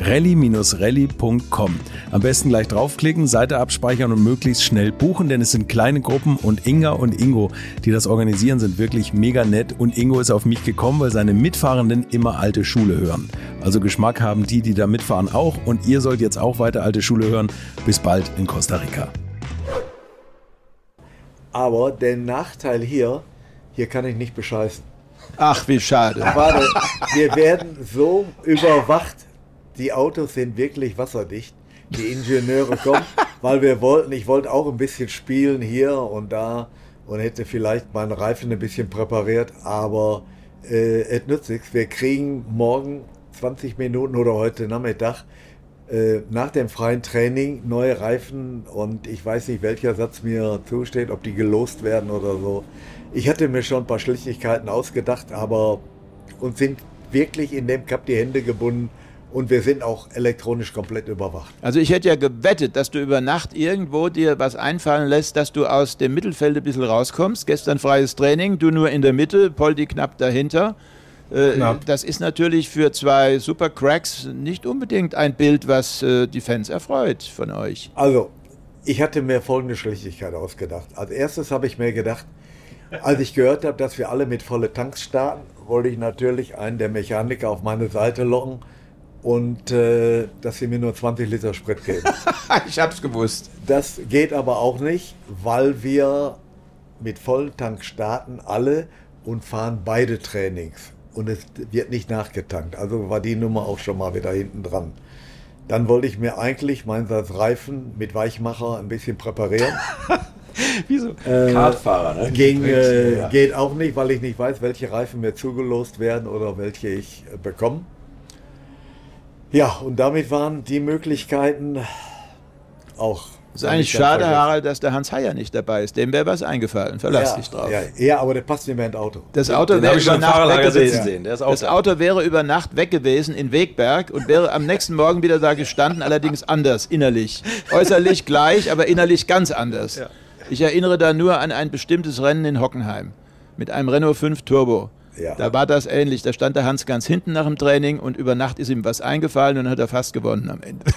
rally-rally.com. Am besten gleich draufklicken, Seite abspeichern und möglichst schnell buchen, denn es sind kleine Gruppen und Inga und Ingo, die das organisieren, sind wirklich mega nett und Ingo ist auf mich gekommen, weil seine Mitfahrenden immer alte Schule hören. Also Geschmack haben die, die da mitfahren auch und ihr sollt jetzt auch weiter alte Schule hören. Bis bald in Costa Rica. Aber der Nachteil hier, hier kann ich nicht bescheißen. Ach, wie schade. Warte, wir werden so überwacht. Die Autos sind wirklich wasserdicht. Die Ingenieure kommen, [LAUGHS] weil wir wollten, ich wollte auch ein bisschen spielen hier und da und hätte vielleicht meinen Reifen ein bisschen präpariert, aber äh, es nützt nichts. Wir kriegen morgen 20 Minuten oder heute Nachmittag äh, nach dem freien Training neue Reifen und ich weiß nicht, welcher Satz mir zusteht, ob die gelost werden oder so. Ich hatte mir schon ein paar Schlichtigkeiten ausgedacht, aber uns sind wirklich in dem Cup die Hände gebunden und wir sind auch elektronisch komplett überwacht. Also ich hätte ja gewettet, dass du über Nacht irgendwo dir was einfallen lässt, dass du aus dem Mittelfeld ein bisschen rauskommst. Gestern freies Training, du nur in der Mitte, Poldi knapp dahinter. Äh, Knapp. Das ist natürlich für zwei Supercracks nicht unbedingt ein Bild, was äh, die Fans erfreut von euch. Also, ich hatte mir folgende Schlichtigkeit ausgedacht. Als erstes habe ich mir gedacht, als ich gehört habe, dass wir alle mit volle Tanks starten, wollte ich natürlich einen der Mechaniker auf meine Seite locken und äh, dass sie mir nur 20 Liter Sprit geben. [LAUGHS] ich hab's gewusst. Das geht aber auch nicht, weil wir mit vollen Tank starten alle und fahren beide Trainings. Und es wird nicht nachgetankt. Also war die Nummer auch schon mal wieder hinten dran. Dann wollte ich mir eigentlich meinen Satz Reifen mit Weichmacher ein bisschen präparieren. [LAUGHS] Wieso? Äh, Kartfahrer, ne? Ging, äh, Ja. Geht auch nicht, weil ich nicht weiß, welche Reifen mir zugelost werden oder welche ich äh, bekomme. Ja, und damit waren die Möglichkeiten auch. Es ist eigentlich schade, Harald, dass der Hans Heyer nicht dabei ist. Dem wäre was eingefallen. Verlass ja, dich drauf. Ja, ja, aber der passt nicht mehr ins Auto. Das Auto Den wäre über Nacht weg gewesen. sehen. Der ist auch Das da. Auto wäre über Nacht weg gewesen in Wegberg und wäre am nächsten Morgen wieder da gestanden, allerdings anders, innerlich. Äußerlich gleich, aber innerlich ganz anders. Ich erinnere da nur an ein bestimmtes Rennen in Hockenheim mit einem Renault 5 Turbo. Ja. Da war das ähnlich. Da stand der Hans ganz hinten nach dem Training und über Nacht ist ihm was eingefallen und dann hat er fast gewonnen am Ende. [LAUGHS]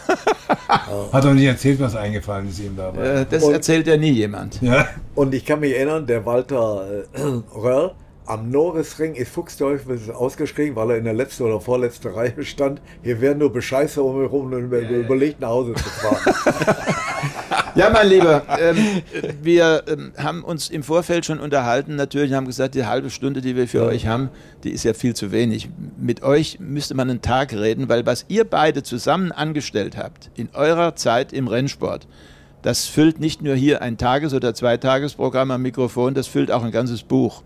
Hat doch nicht erzählt, was eingefallen ist ihm dabei. Äh, Das Und- erzählt ja nie jemand. Ja. Und ich kann mich erinnern, der Walter äh, [CLEARS THROAT] Röhrl am Norrisring ist Fuchsteufel ausgeschrieben, weil er in der letzten oder vorletzten Reihe stand. Hier werden nur Bescheiße um mich rum und über- überlegt nach Hause zu fahren. [LAUGHS] Ja, mein Lieber, ähm, wir ähm, haben uns im Vorfeld schon unterhalten. Natürlich haben gesagt, die halbe Stunde, die wir für euch haben, die ist ja viel zu wenig. Mit euch müsste man einen Tag reden, weil was ihr beide zusammen angestellt habt in eurer Zeit im Rennsport, das füllt nicht nur hier ein Tages- oder Zweitagesprogramm am Mikrofon, das füllt auch ein ganzes Buch.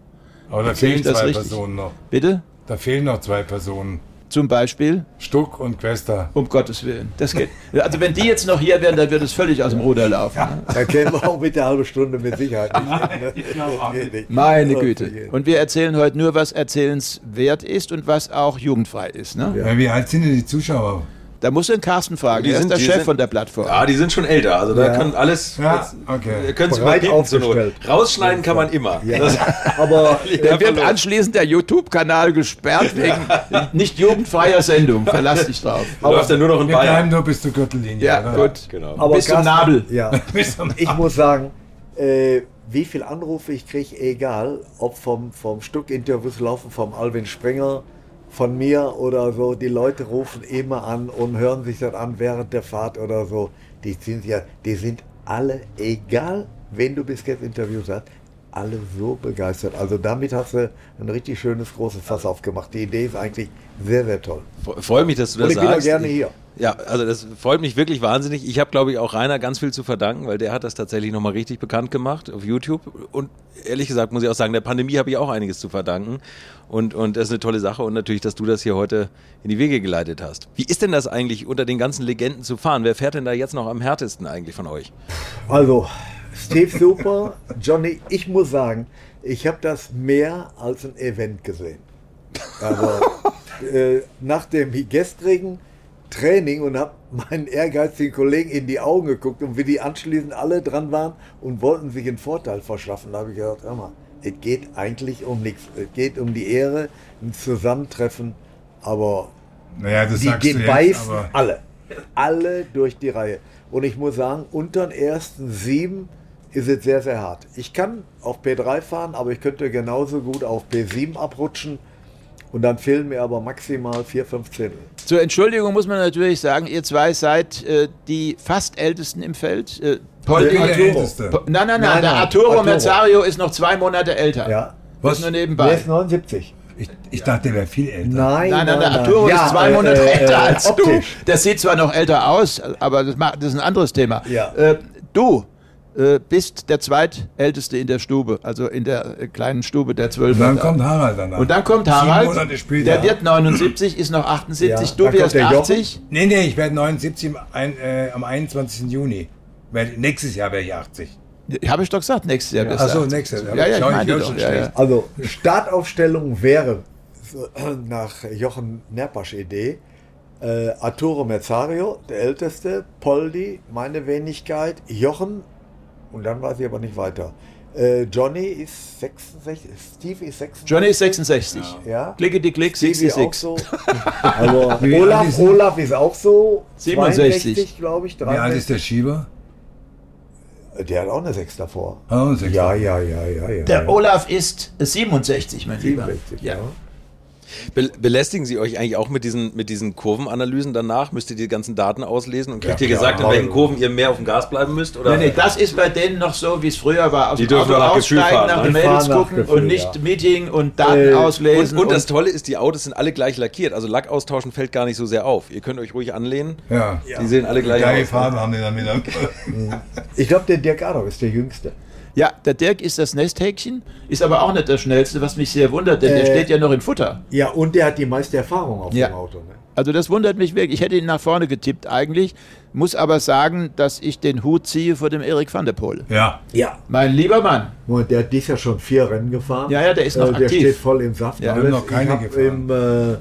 Aber da fehlen zwei richtig? Personen noch. Bitte? Da fehlen noch zwei Personen. Zum Beispiel? Stuck und Quester. Um Gottes Willen. Das geht. Also wenn die jetzt noch hier wären, dann würde es völlig aus dem Ruder laufen. ne? Da kämen wir auch mit der halben Stunde mit Sicherheit nicht. ne? Meine Güte. Und wir erzählen heute nur, was erzählenswert ist und was auch jugendfrei ist. Ne? Ja. Wie alt sind denn die Zuschauer? Da musst du den Carsten fragen. Die er sind- ist der die Chef sind- von der Plattform. Ja, die sind schon älter, also da Ja. kann alles. Ja, jetzt- okay. Ihr könnt es Breit übergeben zur Not. Rausschneiden kann man immer. Das, [LAUGHS] Aber [LAUGHS] Da wird anschließend der YouTube-Kanal gesperrt wegen [LAUGHS] nicht jugendfreier Sendung. Verlass dich drauf. da läuft ja nur noch in Wir bleiben Bayern. nur bis zur Gürtellinie. Ja, oder? gut. Genau. Aber Bis zum Carsten- Nabel. Ja. Bis zum Ich muss sagen, äh, wie viel Anrufe ich kriege, egal, ob vom, vom Stuck-Interviews laufen, vom Alvin Springer, von mir oder so, die Leute rufen immer an und hören sich das an während der Fahrt oder so. Die sind ja, die sind alle, egal, wen du bis jetzt interviewt hast, alle so begeistert. Also damit hast du ein richtig schönes großes Fass aufgemacht. Die Idee ist eigentlich sehr, sehr toll. Freue mich, dass du Und das ich bin auch sagst. gerne hier. Ja, also das freut mich wirklich wahnsinnig. Ich habe, glaube ich, auch Rainer ganz viel zu verdanken, weil der hat das tatsächlich nochmal richtig bekannt gemacht auf YouTube. Und ehrlich gesagt muss ich auch sagen, der Pandemie habe ich auch einiges zu verdanken. Und, und das ist eine tolle Sache. Und natürlich, dass du das hier heute in die Wege geleitet hast. Wie ist denn das eigentlich, unter den ganzen Legenden zu fahren? Wer fährt denn da jetzt noch am härtesten eigentlich von euch? Also, Steve super, Johnny, ich muss sagen, ich habe das mehr als ein Event gesehen. Aber [LAUGHS] äh, nach dem gestrigen Training und habe meinen ehrgeizigen Kollegen in die Augen geguckt und wie die anschließend alle dran waren und wollten sich einen Vorteil verschaffen, da habe ich gedacht, hör mal, es geht eigentlich um nichts. Es geht um die Ehre, ein Zusammentreffen, aber Naja, das die gehen beißen alle. Alle durch die Reihe. Und ich muss sagen, unter den ersten sieben ist es sehr, sehr hart. Ich kann auf P3 fahren, aber ich könnte genauso gut auf P7 abrutschen. Und dann fehlen mir aber maximal vier, fünf Zehntel. Zur Entschuldigung muss man natürlich sagen, ihr zwei seid äh, die fast Ältesten im Feld. Äh, Poldi, der Arturo. Älteste. Nein, nein, nein, Nein, der nein, Arturo, Arturo. Merzario ist noch zwei Monate älter. Ja. Was? nur Der nebenbei. ist 79. Ich, ich dachte, der wäre viel älter. Nein, Nein, nein, der Arturo Ja, ist zwei äh, Monate äh, älter äh, als optisch. du. Der sieht zwar noch älter aus, aber das, macht, das ist ein anderes Thema. Ja. Äh, du äh, bist der zweitälteste in der Stube, also in der äh, kleinen Stube der Zwölf. Und dann kommt Harald danach. Und dann kommt Harald, der wird 79, ist noch 78, Ja, du wirst der Jochen. 80. Nee, nee, ich werde 79 am, ein, äh, am 21. Juni. Nächstes Jahr wäre ich 80. Habe ich doch gesagt, nächstes Jahr wirst Ach du so, 80. nächstes Jahr. Ja, ja, ich höre doch. Ja, ja. Also Startaufstellung wäre äh, [CLEARS THROAT] nach Jochen Nerpasch Idee äh, Arturo Merzario, der Älteste, Poldi, meine Wenigkeit, Jochen und dann weiß ich aber nicht weiter. Äh, Johnny ist 66, Steve ist 66. Johnny ist 66. Ja. Klicke die Klick, Stevie 66. auch so. [LAUGHS] [LAUGHS] Also Olaf? Olaf ist auch so. 67. 62, glaube ich. Wie alt ist der 63. Schieber? Der hat auch eine 6 davor. Oh, sechs. Ja, ja, ja, ja, ja. Der ja. Olaf ist 67, mein Lieber. 67, Ja. ja. Be belästigen Sie euch eigentlich auch mit diesen, mit diesen Kurvenanalysen danach? Müsst ihr die ganzen Daten auslesen und kriegt Ja, ihr gesagt, in welchen Kurven ihr mehr auf dem Gas bleiben müsst? Oder? Nee, nee, das ist bei denen noch so, wie es früher war. Aus Die dem dürfen Auto nur nach Gefühl aussteigen, fahren, nach ne? den Die Mädels gucken Gefühl, und nicht ja. Meeting und Daten Äh, auslesen. und, und das Tolle ist, die Autos sind alle gleich lackiert. Also Lack austauschen fällt gar nicht so sehr auf. Ihr könnt euch ruhig anlehnen. Ja. Die sehen alle gleich aus. Farbe haben die dann wieder. [LAUGHS] Ich glaube, der Dirk Adolf ist der Jüngste. Ja, der Dirk ist das Nesthäkchen, ist aber auch nicht das Schnellste, was mich sehr wundert, denn der Äh, steht ja noch in Futter. Ja, und der hat die meiste Erfahrung auf Ja. dem Auto. Ne? Also das wundert mich wirklich. Ich hätte ihn nach vorne getippt eigentlich, muss aber sagen, dass ich den Hut ziehe vor dem Erik van der Poel. Ja. Ja. Mein lieber Mann. Und der hat dies Jahr schon vier Rennen gefahren. Ja, ja, der ist noch Der aktiv. steht voll im Saft. Ja, Alles. noch keine ich habe gefahren. im äh,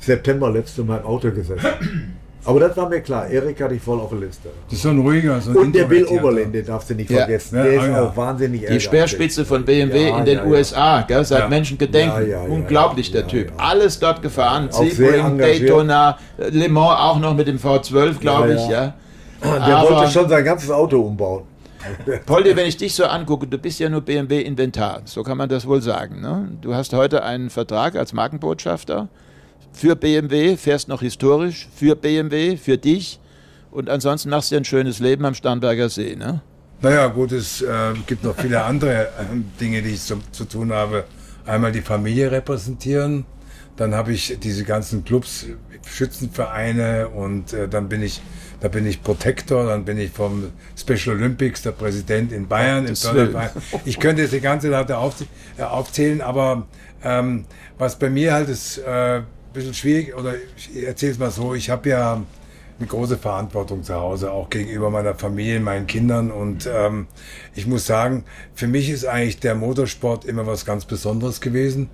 September letzte Mal im Auto gesessen. Aber das war mir klar. Erik hatte ich voll auf der Liste. Das ist so ein ruhiger, so ein Und der Bill. Oberlin, den darfst du nicht Ja. vergessen. Ja, der ist oh ja. auch wahnsinnig Die. Speerspitze von BMW Ja, in den ja, ja. USA, gell, seit Ja. Menschengedenken. Ja, ja, ja, Unglaublich, der ja, Typ. ja. Alles dort gefahren. Sebring. Daytona, äh, Le Mans auch noch mit dem V12, glaube Ja, ich. ja. Der Aber- wollte schon sein ganzes Auto umbauen. [LAUGHS] Poldi, wenn ich dich so angucke, du bist ja nur BMW Inventar, so kann man das wohl sagen. Ne? Du hast heute einen Vertrag als Markenbotschafter für BMW, fährst noch historisch für BMW, für dich und ansonsten machst du ein schönes Leben am Starnberger See. Ne? Naja, gut, es äh, gibt noch viele andere ähm, Dinge, die ich zu, zu tun habe. Einmal die Familie repräsentieren, dann habe ich diese ganzen Clubs, Schützenvereine und äh, dann bin ich, da bin ich Protektor, dann bin ich vom Special Olympics, der Präsident in Bayern, im. Ich könnte jetzt die ganze Latte auf, äh, aufzählen, aber ähm, was bei mir halt ist, äh, bisschen schwierig, oder ich erzähle es mal so, ich habe ja eine große Verantwortung zu Hause, auch gegenüber meiner Familie, meinen Kindern. Und ähm, ich muss sagen, für mich ist eigentlich der Motorsport immer was ganz Besonderes gewesen.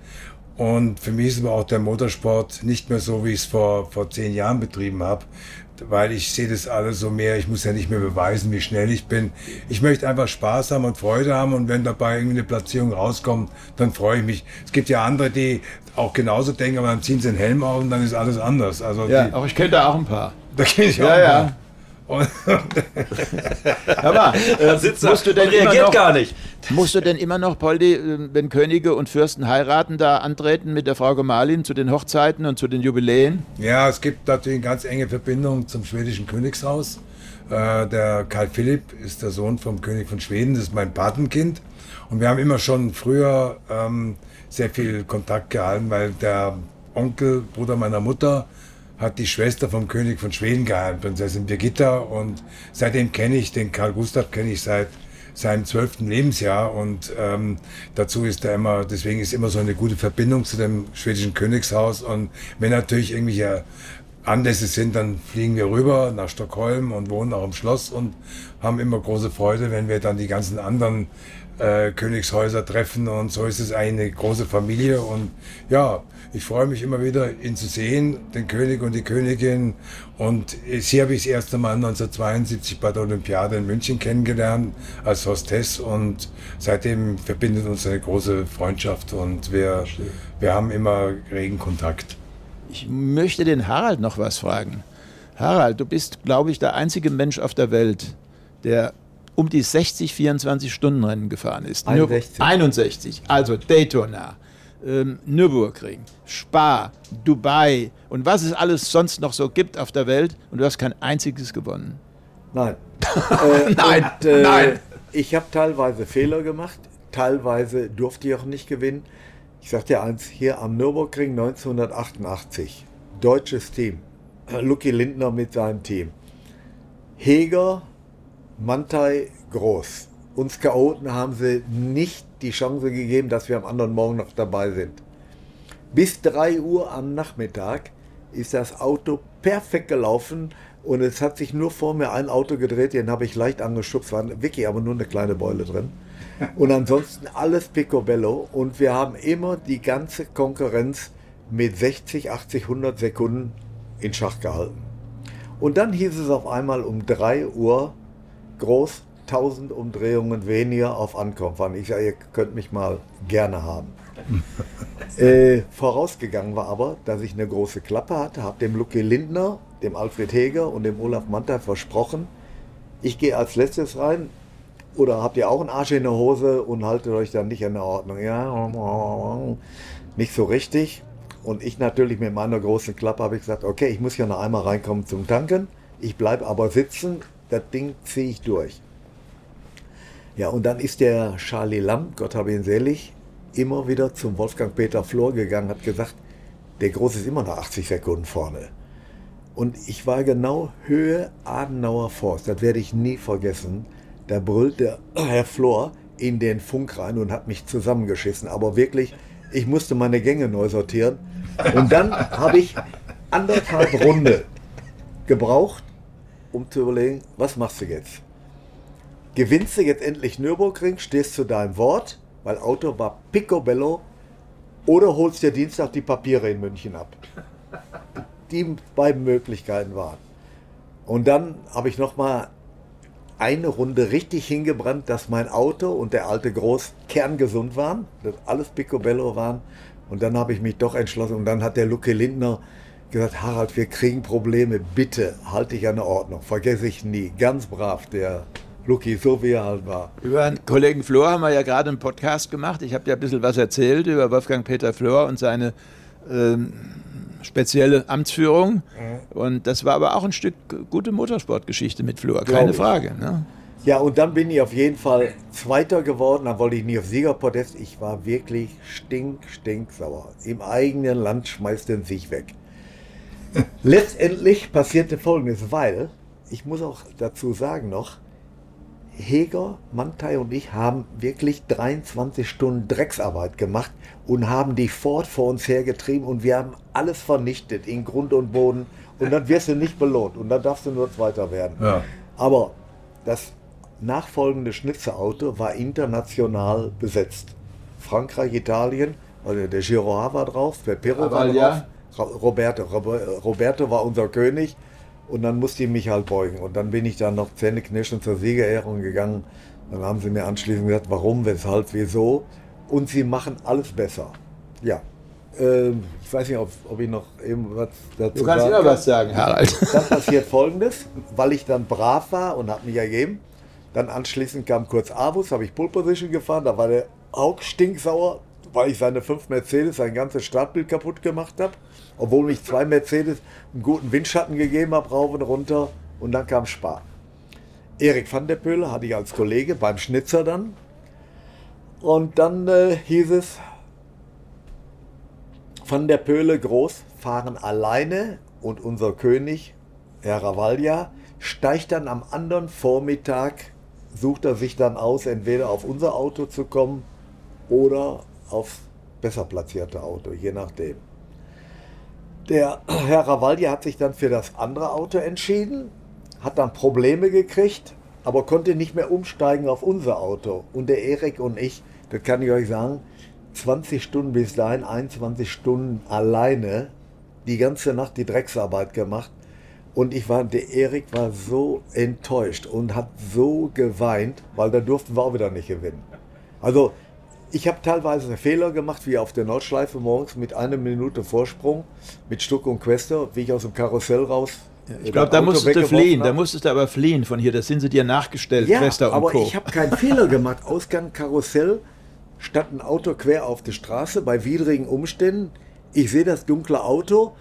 Und für mich ist aber auch der Motorsport nicht mehr so, wie ich es vor, vor zehn Jahren betrieben habe, weil ich sehe das alles so mehr, ich muss ja nicht mehr beweisen, wie schnell ich bin. Ich möchte einfach Spaß haben und Freude haben und wenn dabei irgendwie eine Platzierung rauskommt, dann freue ich mich. Es gibt ja andere, die auch genauso denken, aber dann ziehen sie den Helm auf und dann ist alles anders. Also Ja, die, auch ich kenne da auch ein paar. da kenne ich auch Ja, ja. mal, [LAUGHS] äh, Sitzt da musst du denn reagiert noch, gar nicht. Musst du denn immer noch, Poldi, äh, wenn Könige und Fürsten heiraten, da antreten mit der Frau Gemahlin zu den Hochzeiten und zu den Jubiläen? Ja, es gibt natürlich eine ganz enge Verbindung zum schwedischen Königshaus. Äh, der Karl Philipp ist der Sohn vom König von Schweden, das ist mein Patenkind. Und wir haben immer schon früher ähm, sehr viel Kontakt gehalten, weil der Onkel, Bruder meiner Mutter, hat die Schwester vom König von Schweden geheiratet, Prinzessin Birgitta. Und seitdem kenne ich den Karl Gustav, kenne ich seit seinem zwölften Lebensjahr und ähm, dazu ist er immer, deswegen ist immer so eine gute Verbindung zu dem schwedischen Königshaus und wenn natürlich irgendwelche Anlässe sind, dann fliegen wir rüber nach Stockholm und wohnen auch im Schloss und haben immer große Freude, wenn wir dann die ganzen anderen äh, Königshäuser treffen und so ist es eine große Familie und ja, ich freue mich immer wieder, ihn zu sehen, den König und die Königin und sie habe ich das erste Mal 1972 bei der Olympiade in München kennengelernt als Hostess und seitdem verbindet uns eine große Freundschaft und wir, wir haben immer regen Kontakt. Ich möchte den Harald noch was fragen. Harald, du bist, glaube ich, der einzige Mensch auf der Welt, der um die 60 24-Stunden-Rennen gefahren ist. 61. 61. Also Daytona, ähm, Nürburgring, Spa, Dubai und was es alles sonst noch so gibt auf der Welt und du hast kein einziges gewonnen. Nein. äh, [LAUGHS] Nein, und, äh, nein. Ich habe teilweise Fehler gemacht, teilweise durfte ich auch nicht gewinnen. Ich sag dir eins, hier am Nürburgring 1988, deutsches Team, Lucky Lindner mit seinem Team, Heger, Mantai, Groß. Uns Chaoten haben sie nicht die Chance gegeben, dass wir am anderen Morgen noch dabei sind. Bis 3 Uhr am Nachmittag ist das Auto perfekt gelaufen und es hat sich nur vor mir ein Auto gedreht, den habe ich leicht angeschubst, war wirklich aber nur eine kleine Beule drin. Und ansonsten alles Picobello und wir haben immer die ganze Konkurrenz mit 60, 80, 100 Sekunden in Schach gehalten. Und dann hieß es auf einmal um 3 Uhr groß 1000 Umdrehungen weniger auf Ankommen. Ich sage, ihr könnt mich mal gerne haben. [LAUGHS] äh, vorausgegangen war aber, dass ich eine große Klappe hatte, habe dem Lucky Lindner, dem Alfred Heger und dem Olaf Manta versprochen, ich gehe als letztes rein. Oder habt ihr auch einen Arsch in der Hose und haltet euch dann nicht in der Ordnung? Ja, nicht so richtig. Und ich natürlich mit meiner großen Klappe habe ich gesagt, okay, ich muss ja noch einmal reinkommen zum Tanken. Ich bleibe aber sitzen, das Ding ziehe ich durch. Ja, und dann ist der Charlie Lamm, Gott habe ihn selig, immer wieder zum Wolfgang Peter Flor gegangen, hat gesagt, der Große ist immer noch 80 Sekunden vorne. Und ich war genau Höhe Adenauer Forst, das werde ich nie vergessen. Da brüllte [CLEARS THROAT] Herr Flor in den Funk rein und hat mich zusammengeschissen. Aber wirklich, ich musste meine Gänge neu sortieren. Und dann habe ich anderthalb Runde gebraucht, um zu überlegen, was machst du jetzt? Gewinnst du jetzt endlich Nürburgring, stehst zu deinem Wort, weil Auto war picobello, oder holst dir Dienstag die Papiere in München ab? Die beiden Möglichkeiten waren. Und dann habe ich nochmal eine Runde richtig hingebrannt, dass mein Auto und der alte Groß kerngesund waren, dass alles picobello waren. Und dann habe ich mich doch entschlossen. Und dann hat der Luke Lindner gesagt, Harald, wir kriegen Probleme, bitte halte dich an der Ordnung. Vergesse ich nie. Ganz brav, der Luki, so wie er halt war. Über den Kollegen Flor haben wir ja gerade einen Podcast gemacht. Ich habe ja ein bisschen was erzählt über Wolfgang Peter Flor und seine ähm, spezielle Amtsführung. Mhm. Und das war aber auch ein Stück gute Motorsportgeschichte mit Flor, keine Frage. Ne? Ja, und dann bin ich auf jeden Fall Zweiter geworden. Dann wollte ich nie auf Siegerpodest. Ich war wirklich stink, stink sauer. Im eigenen Land schmeißt den sich weg. Letztendlich passierte Folgendes, weil, ich muss auch dazu sagen noch, Heger, Mantai und ich haben wirklich 23 Stunden Drecksarbeit gemacht und haben die Ford vor uns hergetrieben und wir haben alles vernichtet in Grund und Boden und dann wirst du nicht belohnt und dann darfst du nur Zweiter werden. Ja. Aber das nachfolgende Schnitzerauto war international besetzt. Frankreich, Italien, also der Giroir war drauf, der Perro war drauf, Roberto, Roberto war unser König und dann musste ich mich halt beugen. Und dann bin ich dann noch zähneknirschend zur Siegerehrung gegangen. Dann haben sie mir anschließend gesagt, warum, weshalb, wieso. Und sie machen alles besser. Ja. Ähm, ich weiß nicht, ob, ob ich noch irgendwas dazu Du kannst immer kann. was sagen, Harald. [LAUGHS] Dann passiert folgendes, weil ich dann brav war und habe mich ergeben. Dann anschließend kam kurz Abus, habe ich Pole Position gefahren. Da war der auch stinksauer, weil ich seine fünf Mercedes sein ganzes Startbild kaputt gemacht habe. Obwohl mich zwei Mercedes einen guten Windschatten gegeben haben, rauf und runter. Und dann kam Spar. Erik van der Pöhle hatte ich als Kollege beim Schnitzer dann. Und dann äh, hieß es, Van der Pöhle groß fahren alleine und unser König, Herr Ravalja, steigt dann am anderen Vormittag, sucht er sich dann aus, entweder auf unser Auto zu kommen oder aufs besser platzierte Auto, je nachdem. Der Herr Ravaldi hat sich dann für das andere Auto entschieden, hat dann Probleme gekriegt, aber konnte nicht mehr umsteigen auf unser Auto. Und der Erik und ich, das kann ich euch sagen, 20 Stunden bis dahin, 21 Stunden alleine, die ganze Nacht die Drecksarbeit gemacht. Und ich war, der Erik war so enttäuscht und hat so geweint, weil da durften wir auch wieder nicht gewinnen. Also ich habe teilweise Fehler gemacht, wie auf der Nordschleife morgens mit einer Minute Vorsprung mit Stuck und Quester, wie ich aus dem Karussell raus. Ich glaube, da musstest du fliehen, da musstest du aber fliehen von hier, das sind sie dir nachgestellt, ja, Quester und aber Co. ich habe keinen Fehler gemacht. Ausgang Karussell, statt ein Auto quer auf der Straße bei widrigen Umständen. Ich sehe das dunkle Auto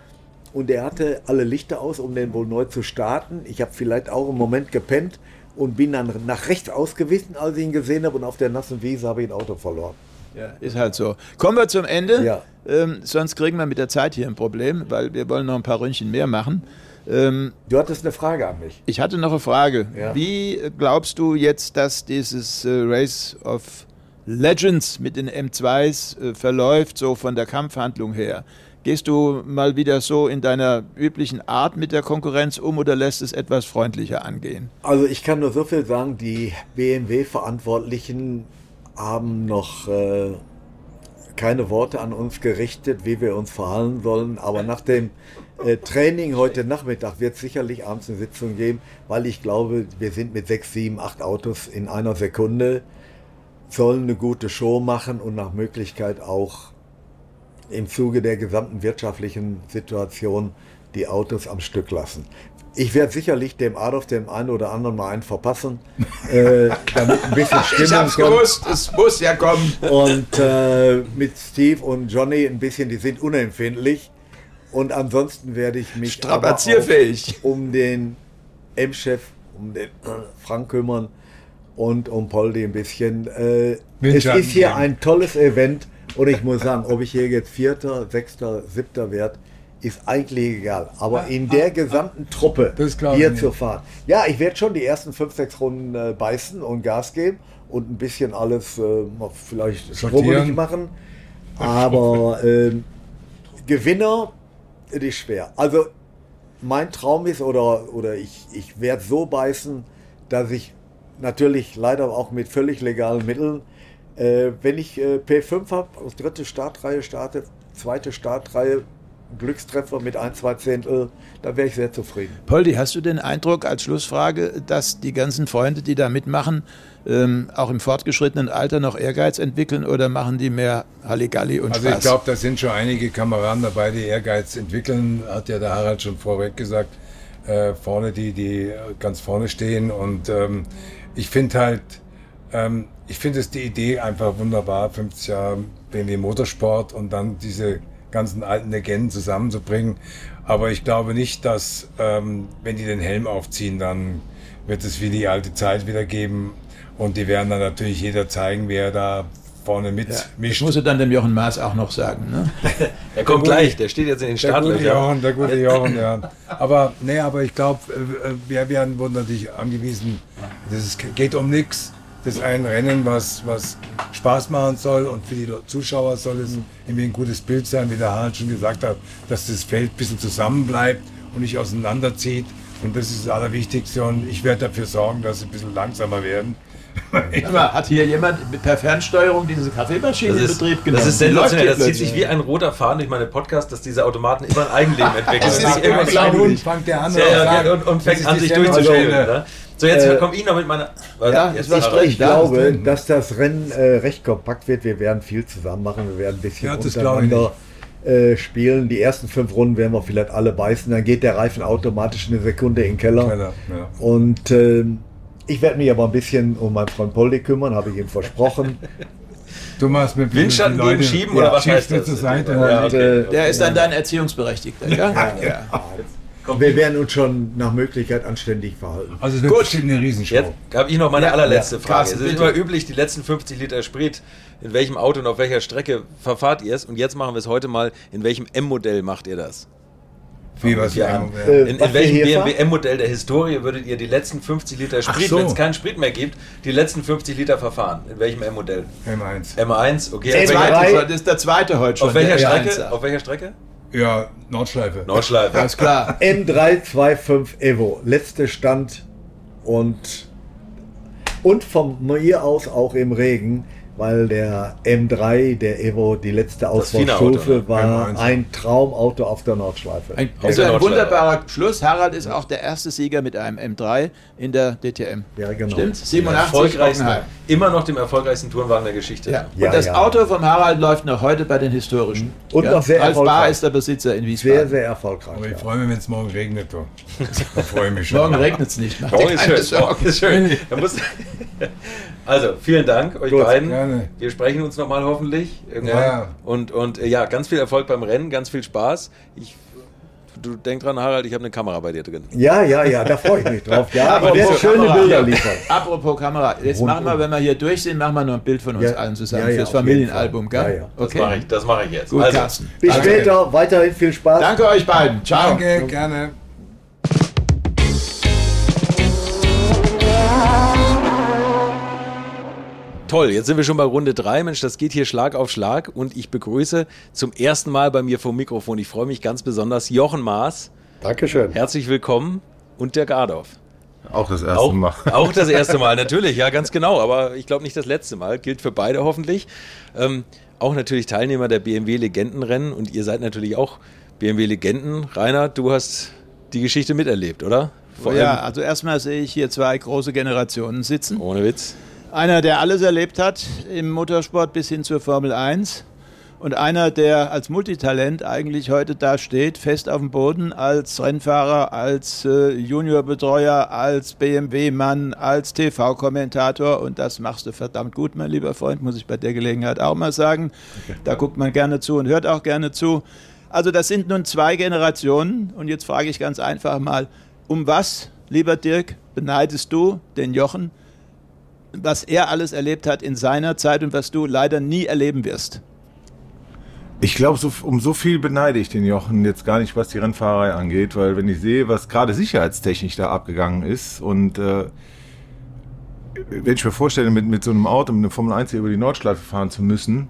und er hatte alle Lichter aus, um den wohl neu zu starten. Ich habe vielleicht auch einen Moment gepennt und bin dann nach rechts ausgewichen, als ich ihn gesehen habe und auf der nassen Wiese habe ich ein Auto verloren. Ja, ist halt so. Kommen wir zum Ende. Ja. Ähm, sonst kriegen wir mit der Zeit hier ein Problem, weil wir wollen noch ein paar Ründchen mehr machen. Ähm, Du hattest eine Frage an mich. ich hatte noch eine Frage. Ja. Wie äh, glaubst du jetzt, dass dieses äh, Race of Legends mit den M2s äh, verläuft, so von der Kampfhandlung her? Gehst du mal wieder so in deiner üblichen Art mit der Konkurrenz um oder lässt es etwas freundlicher angehen? Also ich kann nur so viel sagen, die BMW-Verantwortlichen haben noch äh, keine Worte an uns gerichtet, wie wir uns verhalten sollen. Aber nach dem äh, Training heute Nachmittag wird es sicherlich abends eine Sitzung geben, weil ich glaube, wir sind mit sechs, sieben, acht Autos in einer Sekunde, sollen eine gute Show machen und nach Möglichkeit auch im Zuge der gesamten wirtschaftlichen Situation die Autos am Stück lassen. Ich werde sicherlich dem Adolf dem einen oder anderen mal einen verpassen, äh, [LAUGHS] damit ein bisschen Stimmung kommt. es muss ja kommen. Und äh, mit Steve und Johnny ein bisschen, die sind unempfindlich. Und ansonsten werde ich mich Strapazierfähig. um den M-Chef, um den Frank kümmern und um Poldi ein bisschen. Äh, es ist hier ein tolles Event und ich muss sagen, ob ich hier jetzt Vierter, Sechster, Siebter werde, ist eigentlich egal. Aber in der gesamten Truppe Das glaub ich hier zu fahren. Ja, ich werde schon die ersten fünf, sechs Runden äh, beißen und Gas geben und ein bisschen alles äh, vielleicht schrubbelig machen. Aber ähm, Gewinner, das ist schwer. Also mein Traum ist, oder, oder ich, ich werde so beißen, dass ich natürlich leider auch mit völlig legalen Mitteln, äh, wenn ich äh, P5 habe, aus dritte Startreihe starte, zweite Startreihe, Glückstreffer mit ein, zwei Zehntel, da wäre ich sehr zufrieden. Poldi, hast du den Eindruck als Schlussfrage, dass die ganzen Freunde, die da mitmachen, ähm, auch im fortgeschrittenen Alter noch Ehrgeiz entwickeln oder machen die mehr Halligalli und Also Spaß? ich glaube, da sind schon einige Kameraden dabei, die Ehrgeiz entwickeln, hat ja der Harald schon vorweg gesagt. Äh, vorne, die, die ganz vorne stehen. Und ähm, ich finde halt, ähm, ich finde es die Idee einfach wunderbar, 50 Jahre BMW Motorsport und dann diese ganzen alten Legenden zusammenzubringen. Aber ich glaube nicht, dass, ähm, wenn die den Helm aufziehen, dann wird es wie die alte Zeit wieder geben. Und die werden dann natürlich jeder zeigen, wer da vorne ja. mitmischt. Ich muss dann dem Jochen Maas auch noch sagen. Ne? Er kommt gleich, der steht jetzt in den Der gute Startlöchern. Jochen, der gute Jochen, ja. Aber, nee, aber ich glaube, wir werden wurden natürlich angewiesen, das ist, geht um nichts. Das ist ein Rennen, was, was Spaß machen soll und für die Zuschauer soll es irgendwie ein gutes Bild sein, wie der Harald schon gesagt hat, dass das Feld ein bisschen zusammenbleibt und nicht auseinanderzieht. Und das ist das Allerwichtigste und ich werde dafür sorgen, dass sie ein bisschen langsamer werden. [LAUGHS] Aber hat hier jemand per Fernsteuerung diese Kaffeemaschine in Betrieb genommen? das ist sensationell. Das zieht sich wie ein roter Faden durch meine Podcast, dass diese Automaten immer ein Eigenleben [LAUGHS] entwickeln. Das Das ist irgendwas unglaublich. unglaublich. fängt der an ja, und, und fängt an, sich durchzuschälen. So, jetzt äh, komme ich noch mit meiner. Ja, jetzt. Ich da glaube, drin. dass das Rennen äh, recht kompakt wird. Wir werden viel zusammen machen. Wir werden ein bisschen Ja, ich untereinander äh, spielen. Die ersten fünf Runden werden wir vielleicht alle beißen. Dann geht der Reifen automatisch eine Sekunde in den Keller. Keller, ja. Und ähm, ich werde mich aber ein bisschen um meinen Freund Poldi kümmern, habe ich ihm versprochen. [LAUGHS] Du machst mit Windschatten geben, schieben oder was heißt du das? zur Seite. Ja, Und, okay. äh, Der ist dann dein Erziehungsberechtigter, ja? ja. Wir werden uns schon nach Möglichkeit anständig verhalten. Also es wird bestimmt eine Riesenshow. Jetzt habe ich noch meine Ja, allerletzte ja. Frage. Carsten, es ist bitte. immer üblich, die letzten 50 Liter Sprit, in welchem Auto und auf welcher Strecke verfahrt ihr es? Und jetzt machen wir es heute mal, in welchem M-Modell macht ihr das? Wie was Ja. ja. Äh, In, in welchem BMW? M-Modell der Historie würdet ihr die letzten 50 Liter Sprit, so. wenn es keinen Sprit mehr gibt, die letzten 50 Liter verfahren? In welchem M-Modell? M1. M1, okay. M3. Auf welcher, Das ist der zweite heute schon. auf welcher Strecke? Auf welcher Strecke? Ja, Nordschleife. Nordschleife. Alles klar. [LAUGHS] M325 Evo, letzter Stand und, und von mir aus auch im Regen, weil der M3, der Evo, die letzte Ausbaustufe ne? war M1. ein Traumauto auf der Nordschleife. Ein, der also ein Nordschleife. wunderbarer Schluss. Harald ist auch der erste Sieger mit einem M3 in der DTM. Ja, genau. Stimmt? 87 erfolgreichsten, Hockenheim. immer noch dem erfolgreichsten Tourenwagen der Geschichte. Ja. Ja, und das ja. Auto vom Harald läuft noch heute bei den historischen. Und noch sehr Ralf erfolgreich. ist der Besitzer in Wiesbaden. Sehr, sehr erfolgreich. Aber ich ja. freue mich, wenn es morgen regnet. Du. [LAUGHS] Da freue ich mich schon. Morgen regnet es nicht. Morgen ist schön. Morgen ist schön. Da muss [LAUGHS] also, vielen Dank euch Gut, beiden. gerne. Wir sprechen uns nochmal hoffentlich irgendwann. Ja. Und, und äh, ja, ganz viel Erfolg beim Rennen, ganz viel Spaß. Ich, du denk dran, Harald, ich habe eine Kamera bei dir drin. Ja, ja, ja, da freue ich mich drauf. Ja, [LAUGHS] aber der Apropos schöne Kamera. Bilder liefert. Apropos Kamera, jetzt Rundum. machen wir, wenn wir hier durch sind, machen wir noch ein Bild von uns Ja, allen zusammen ja, ja, fürs Familienalbum, gell? Ja, ja. Das Okay. mache ich, das mache ich jetzt. Gut, also, Carsten. Bis Danke. später, weiterhin viel Spaß. Danke euch beiden. Ciao. Danke, gerne. Toll, jetzt sind wir schon bei Runde 3. Mensch, das geht hier Schlag auf Schlag. Und ich begrüße zum ersten Mal bei mir vom Mikrofon, ich freue mich ganz besonders, Jochen Maas. Dankeschön. Herzlich willkommen. Und Dirk Adorf. Auch das erste Auch, Mal. auch das [LAUGHS] erste Mal, natürlich, ja, ganz genau. Aber ich glaube nicht das letzte Mal. Gilt für beide hoffentlich. Ähm, auch natürlich Teilnehmer der BMW Legendenrennen. Und ihr seid natürlich auch BMW Legenden. Rainer, du hast die Geschichte miterlebt, oder? Vor ja, also erstmal sehe ich hier zwei große Generationen sitzen. Ohne Witz. Einer, der alles erlebt hat im Motorsport bis hin zur Formel 1 und einer, der als Multitalent eigentlich heute da steht, fest auf dem Boden, als Rennfahrer, als äh, Juniorbetreuer, als BMW-Mann, als TV-Kommentator und das machst du verdammt gut, mein lieber Freund, muss ich bei der Gelegenheit auch mal sagen. Da guckt man gerne zu und hört auch gerne zu. Also das sind nun zwei Generationen und jetzt frage ich ganz einfach mal, um was, lieber Dirk, beneidest du den Jochen, was er alles erlebt hat in seiner Zeit und was du leider nie erleben wirst. Ich glaube, so, um so viel beneide ich den Jochen jetzt gar nicht, was die Rennfahrerei angeht, weil wenn ich sehe, was gerade sicherheitstechnisch da abgegangen ist und äh, wenn ich mir vorstelle, mit, mit so einem Auto, mit einem Formel 1 hier über die Nordschleife fahren zu müssen,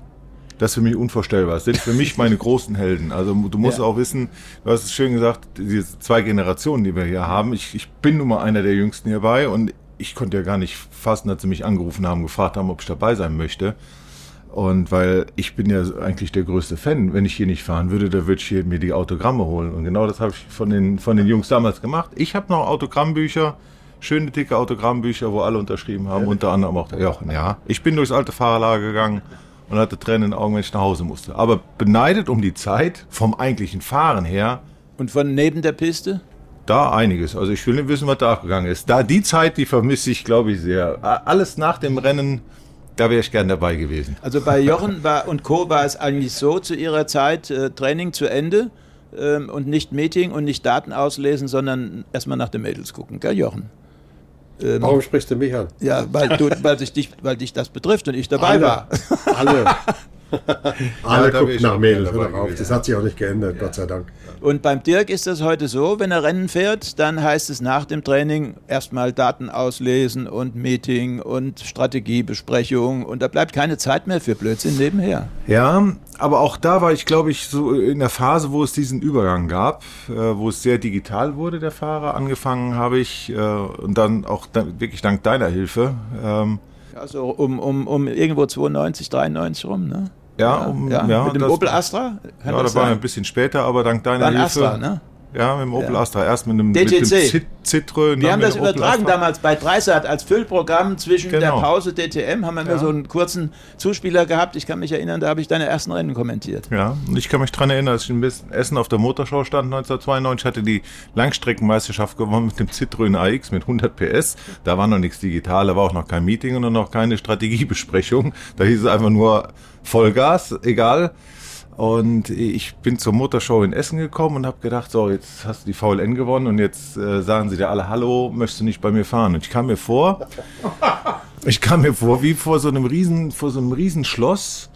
das ist für mich unvorstellbar. Das sind für mich meine großen Helden. Also du musst Ja. auch wissen, du hast es schön gesagt, diese zwei Generationen, die wir hier haben. Ich, ich bin nun mal einer der jüngsten hierbei und ich konnte ja gar nicht fassen, dass sie mich angerufen haben, gefragt haben, ob ich dabei sein möchte. Und weil ich bin ja eigentlich der größte Fan. Wenn ich hier nicht fahren würde, da würde ich hier mir die Autogramme holen. Und genau das habe ich von den, von den Jungs damals gemacht. Ich habe noch Autogrammbücher, schöne dicke Autogrammbücher, wo alle unterschrieben haben, unter anderem auch der Jochen. Ja, ich bin durchs alte Fahrerlager gegangen und hatte Tränen in den Augen, wenn ich nach Hause musste. Aber beneidet um die Zeit vom eigentlichen Fahren her, Und von neben der Piste? Da einiges. Also ich will nicht wissen, was da abgegangen ist. Da die Zeit, die vermisse ich, glaube ich, sehr. Alles nach dem Rennen, da wäre ich gern dabei gewesen. Also bei Jochen war, und Co. war es eigentlich so zu ihrer Zeit, äh, Training zu Ende ähm, und nicht Meeting und nicht Daten auslesen, sondern erstmal nach den Mädels gucken, gell Jochen? Ähm, Warum sprichst du mich an? Ja, weil, du, weil, sich dich, weil dich das betrifft und ich dabei Alle. war. Alle. [LAUGHS] [LAUGHS] Alle wär gucken nach Mädels, hör doch auf. Das hat sich auch nicht geändert, Gott sei Dank. Und beim Dirk ist das heute so, wenn er Rennen fährt, dann heißt es nach dem Training erstmal Daten auslesen und Meeting und Strategiebesprechung und da bleibt keine Zeit mehr für Blödsinn nebenher. Ja, aber auch da war ich, glaube ich, so in der Phase, wo es diesen Übergang gab, äh, wo es sehr digital wurde, der Fahrer. Angefangen habe ich äh, und dann auch wirklich dank deiner Hilfe. Also um, um, um irgendwo 92, 93 rum, ne? ja, um, ja, ja, mit dem das- Opel Astra? Kann Ja, das da war ein bisschen später, aber dank deiner Hilfe. Astra, ne? Ja, mit dem Opel Ja. Astra. Erst mit einem, mit dem DTC. Cit- Citroën. Wir dann haben mit das dem übertragen damals bei Dreisat als Füllprogramm zwischen der Genau. Pause DTM, haben wir Ja. so einen kurzen Zuspieler gehabt. Ich kann mich erinnern, da habe ich deine ersten Rennen kommentiert. Ja, und ich kann mich dran erinnern, als ich in Essen auf der Motorshow stand 1992, hatte die Langstreckenmeisterschaft gewonnen mit dem Citroën AX mit 100 PS. Da war noch nichts digital, da war auch noch kein Meeting und noch keine Strategiebesprechung. Da hieß es einfach nur Vollgas, egal. Und ich bin zur Motorshow in Essen gekommen und habe gedacht, so, jetzt hast du die VLN gewonnen und jetzt äh, sagen sie dir alle, hallo, möchtest du nicht bei mir fahren? Und ich kam mir vor, [LAUGHS] ich kam mir vor wie vor so einem riesen, vor so einem riesen Schloss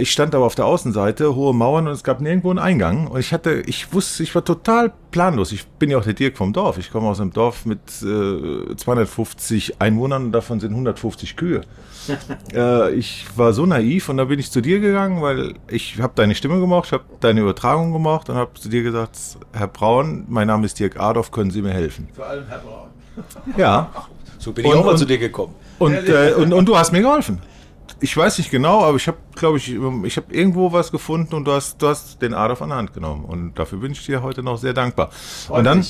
ich stand aber auf der Außenseite, hohe Mauern und es gab nirgendwo einen Eingang. Und ich hatte, ich wusste, ich war total planlos. Ich bin ja auch der Dirk vom Dorf. Ich komme aus einem Dorf mit äh, 250 Einwohnern und davon sind 150 Kühe. [LAUGHS] äh, ich war so naiv und da bin ich zu dir gegangen, weil ich habe deine Stimme gemacht, ich habe deine Übertragung gemacht und habe zu dir gesagt, Herr Braun, mein Name ist Dirk Adolf, können Sie mir helfen? Vor allem Herr Braun. Ja. So bin ich auch mal zu dir gekommen. Und, äh, und, und du hast mir geholfen. Ich weiß nicht genau, aber ich habe, glaube ich, ich habe irgendwo was gefunden und du hast, du hast den Adolf an der Hand genommen. Und dafür bin ich dir heute noch sehr dankbar. und dann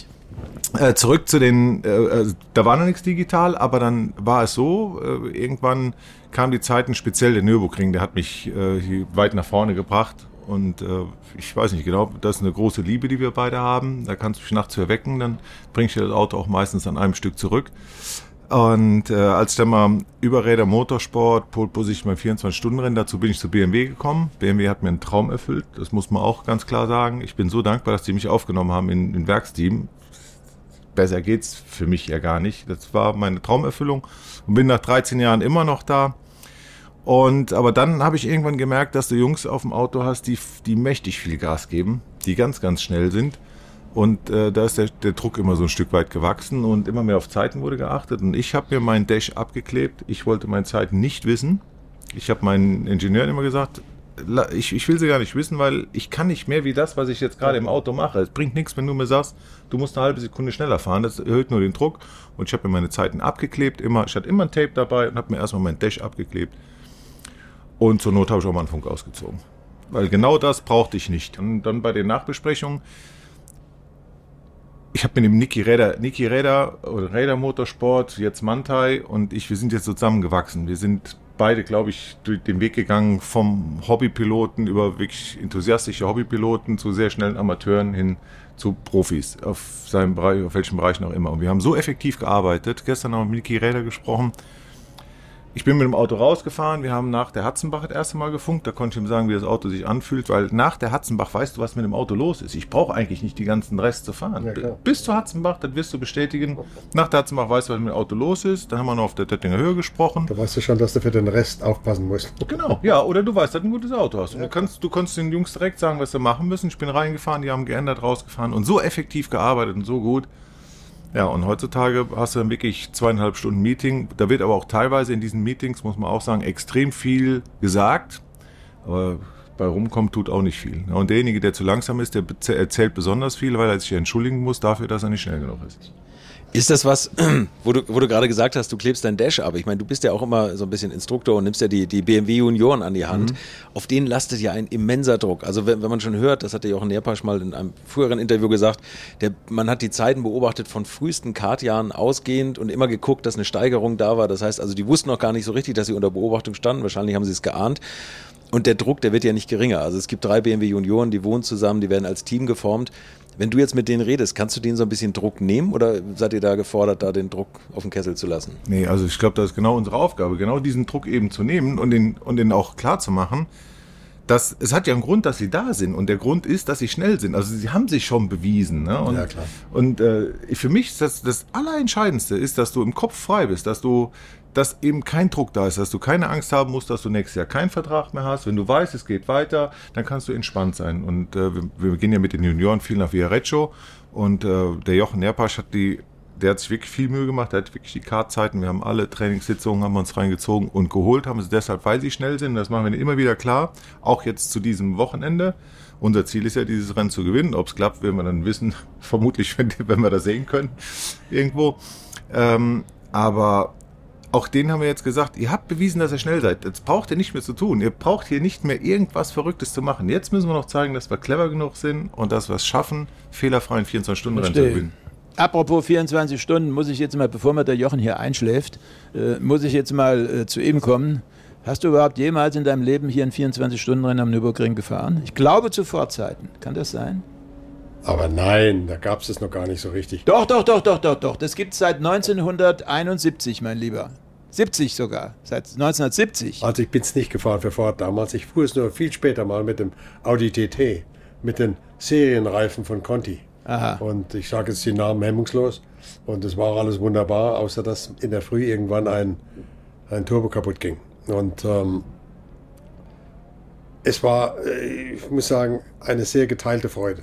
äh, zurück zu den, äh, äh, da war noch nichts digital, aber dann war es so, äh, irgendwann kam die Zeiten, speziell der Nürburgring, der hat mich äh, weit nach vorne gebracht. Und äh, ich weiß nicht genau, das ist eine große Liebe, die wir beide haben. Da kannst du mich nachts erwecken, dann bringe ich dir das Auto auch meistens an einem Stück zurück. Und äh, als dann mal Überräder Motorsport, Pole Position beim 24-Stunden-Rennen, dazu bin ich zu BMW gekommen. BMW hat mir einen Traum erfüllt, das muss man auch ganz klar sagen. Ich bin so dankbar, dass die mich aufgenommen haben in, in Werksteam. Besser geht's für mich ja gar nicht. Das war meine Traumerfüllung und bin nach 13 Jahren immer noch da. Und aber dann habe ich irgendwann gemerkt, dass du Jungs auf dem Auto hast, die, die mächtig viel Gas geben, die ganz, ganz schnell sind. Und äh, da ist der, der Druck immer so ein Stück weit gewachsen und immer mehr auf Zeiten wurde geachtet. Und ich habe mir meinen Dash abgeklebt. Ich wollte meine Zeiten nicht wissen. Ich habe meinen Ingenieuren immer gesagt, ich, ich will sie gar nicht wissen, weil ich kann nicht mehr wie das, was ich jetzt gerade im Auto mache. Es bringt nichts, wenn du mir sagst, du musst eine halbe Sekunde schneller fahren. Das erhöht nur den Druck. Und ich habe mir meine Zeiten abgeklebt. Immer, ich hatte immer ein Tape dabei und habe mir erstmal meinen Dash abgeklebt. Und zur Not habe ich auch mal einen Funk ausgezogen. Weil genau das brauchte ich nicht. Und dann bei den Nachbesprechungen, ich habe mit dem Niki Räder, Niki Räder, oder Räder Motorsport, jetzt Mantai und ich, wir sind jetzt zusammengewachsen. Wir sind beide, glaube ich, durch den Weg gegangen vom Hobbypiloten über wirklich enthusiastische Hobbypiloten zu sehr schnellen Amateuren hin zu Profis auf seinem Bereich, auf welchem Bereich noch immer. Und wir haben so effektiv gearbeitet. Gestern haben wir mit Niki Räder gesprochen. Ich bin mit dem Auto rausgefahren. Wir haben nach der Hatzenbach das erste Mal gefunkt. Da konnte ich ihm sagen, wie das Auto sich anfühlt, weil nach der Hatzenbach weißt du, was mit dem Auto los ist. Ich brauche eigentlich nicht die ganzen Rest zu fahren. Ja. Bis zur Hatzenbach, das wirst du bestätigen. Nach der Hatzenbach weißt du, was mit dem Auto los ist. Dann haben wir noch auf der Tettinger Höhe gesprochen. Da weißt du schon, dass du für den Rest aufpassen musst. Genau, ja, oder du weißt, dass du ein gutes Auto hast. Und du kannst, du kannst den Jungs direkt sagen, was sie machen müssen. Ich bin reingefahren, die haben geändert, rausgefahren und so effektiv gearbeitet und so gut. Ja, und heutzutage hast du dann wirklich zweieinhalb Stunden Meeting. Da wird aber auch teilweise in diesen Meetings, muss man auch sagen, extrem viel gesagt. Aber bei rumkommt tut auch nicht viel. Und derjenige, der zu langsam ist, der erzählt besonders viel, weil er sich entschuldigen muss dafür, dass er nicht schnell genug ist. Ist das was, [CLEARS THROAT] wo du, wo du gerade gesagt hast, du klebst dein Dash ab? Ich meine, du bist ja auch immer so ein bisschen Instruktor und nimmst ja die, die BMW Junioren an die Hand. Auf denen lastet ja ein immenser Druck. Also wenn, wenn man schon hört, das hat ja auch Nerpasch mal in einem früheren Interview gesagt, der, man hat die Zeiten beobachtet von frühesten Kartjahren ausgehend und immer geguckt, dass eine Steigerung da war. Das heißt also, die wussten auch gar nicht so richtig, dass sie unter Beobachtung standen. Wahrscheinlich haben sie es geahnt. Und der Druck, der wird ja nicht geringer. Also es gibt drei BMW Junioren, die wohnen zusammen, die werden als Team geformt. Wenn du jetzt mit denen redest, kannst du denen so ein bisschen Druck nehmen oder seid ihr da gefordert, da den Druck auf den Kessel zu lassen? Nee, also ich glaube, das ist genau unsere Aufgabe, genau diesen Druck eben zu nehmen und den, und den auch klar zu machen. Dass, es hat ja einen Grund, dass sie da sind und der Grund ist, dass sie schnell sind. Also sie haben sich schon bewiesen. Ne? Und, Ja, klar. Und äh, für mich ist das, das Allerentscheidendste ist, dass du im Kopf frei bist, dass du, dass eben kein Druck da ist, dass du keine Angst haben musst, dass du nächstes Jahr keinen Vertrag mehr hast. Wenn du weißt, es geht weiter, dann kannst du entspannt sein. Und äh, wir, wir gehen ja mit den Junioren viel nach Viareggio und äh, der Jochen Nerpasch hat die der hat sich wirklich viel Mühe gemacht, der hat wirklich die Kartzeiten, wir haben alle Trainingssitzungen, haben uns reingezogen und geholt, haben es deshalb, weil sie schnell sind, das machen wir immer wieder klar, auch jetzt zu diesem Wochenende. Unser Ziel ist ja, dieses Rennen zu gewinnen. Ob es klappt, werden wir dann wissen, [LAUGHS] vermutlich, wenn, wenn wir das sehen können, irgendwo. Ähm, aber auch denen haben wir jetzt gesagt, ihr habt bewiesen, dass ihr schnell seid. Jetzt braucht ihr nicht mehr zu tun. Ihr braucht hier nicht mehr irgendwas Verrücktes zu machen. Jetzt müssen wir noch zeigen, dass wir clever genug sind und dass wir es schaffen, fehlerfreien 24-Stunden-Rennen zu gewinnen. Apropos 24 Stunden, muss ich jetzt mal, bevor mir der Jochen hier einschläft, äh, muss ich jetzt mal äh, zu ihm kommen. Hast du überhaupt jemals in deinem Leben hier ein 24-Stunden-Rennen am Nürburgring gefahren? Ich glaube zu Vorzeiten. Kann das sein? Aber nein, da gab es es noch gar nicht so richtig. Doch, doch, doch, doch, doch, doch. Das gibt es seit 1971, mein Lieber. 70 sogar. Seit 1970. Also ich bin es nicht gefahren für Ford damals. Ich fuhr es nur viel später mal mit dem Audi TT, mit den Serienreifen von Conti. Aha. Und ich sage jetzt die Namen hemmungslos. Und es war alles wunderbar, außer dass in der Früh irgendwann ein, ein Turbo kaputt ging. Und ähm, es war, äh, ich muss sagen, eine sehr geteilte Freude.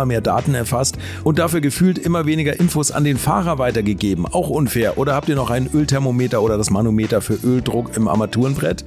immer mehr Daten erfasst und dafür gefühlt immer weniger Infos an den Fahrer weitergegeben. Auch unfair. Oder habt ihr noch ein Ölthermometer oder das Manometer für Öldruck im Armaturenbrett?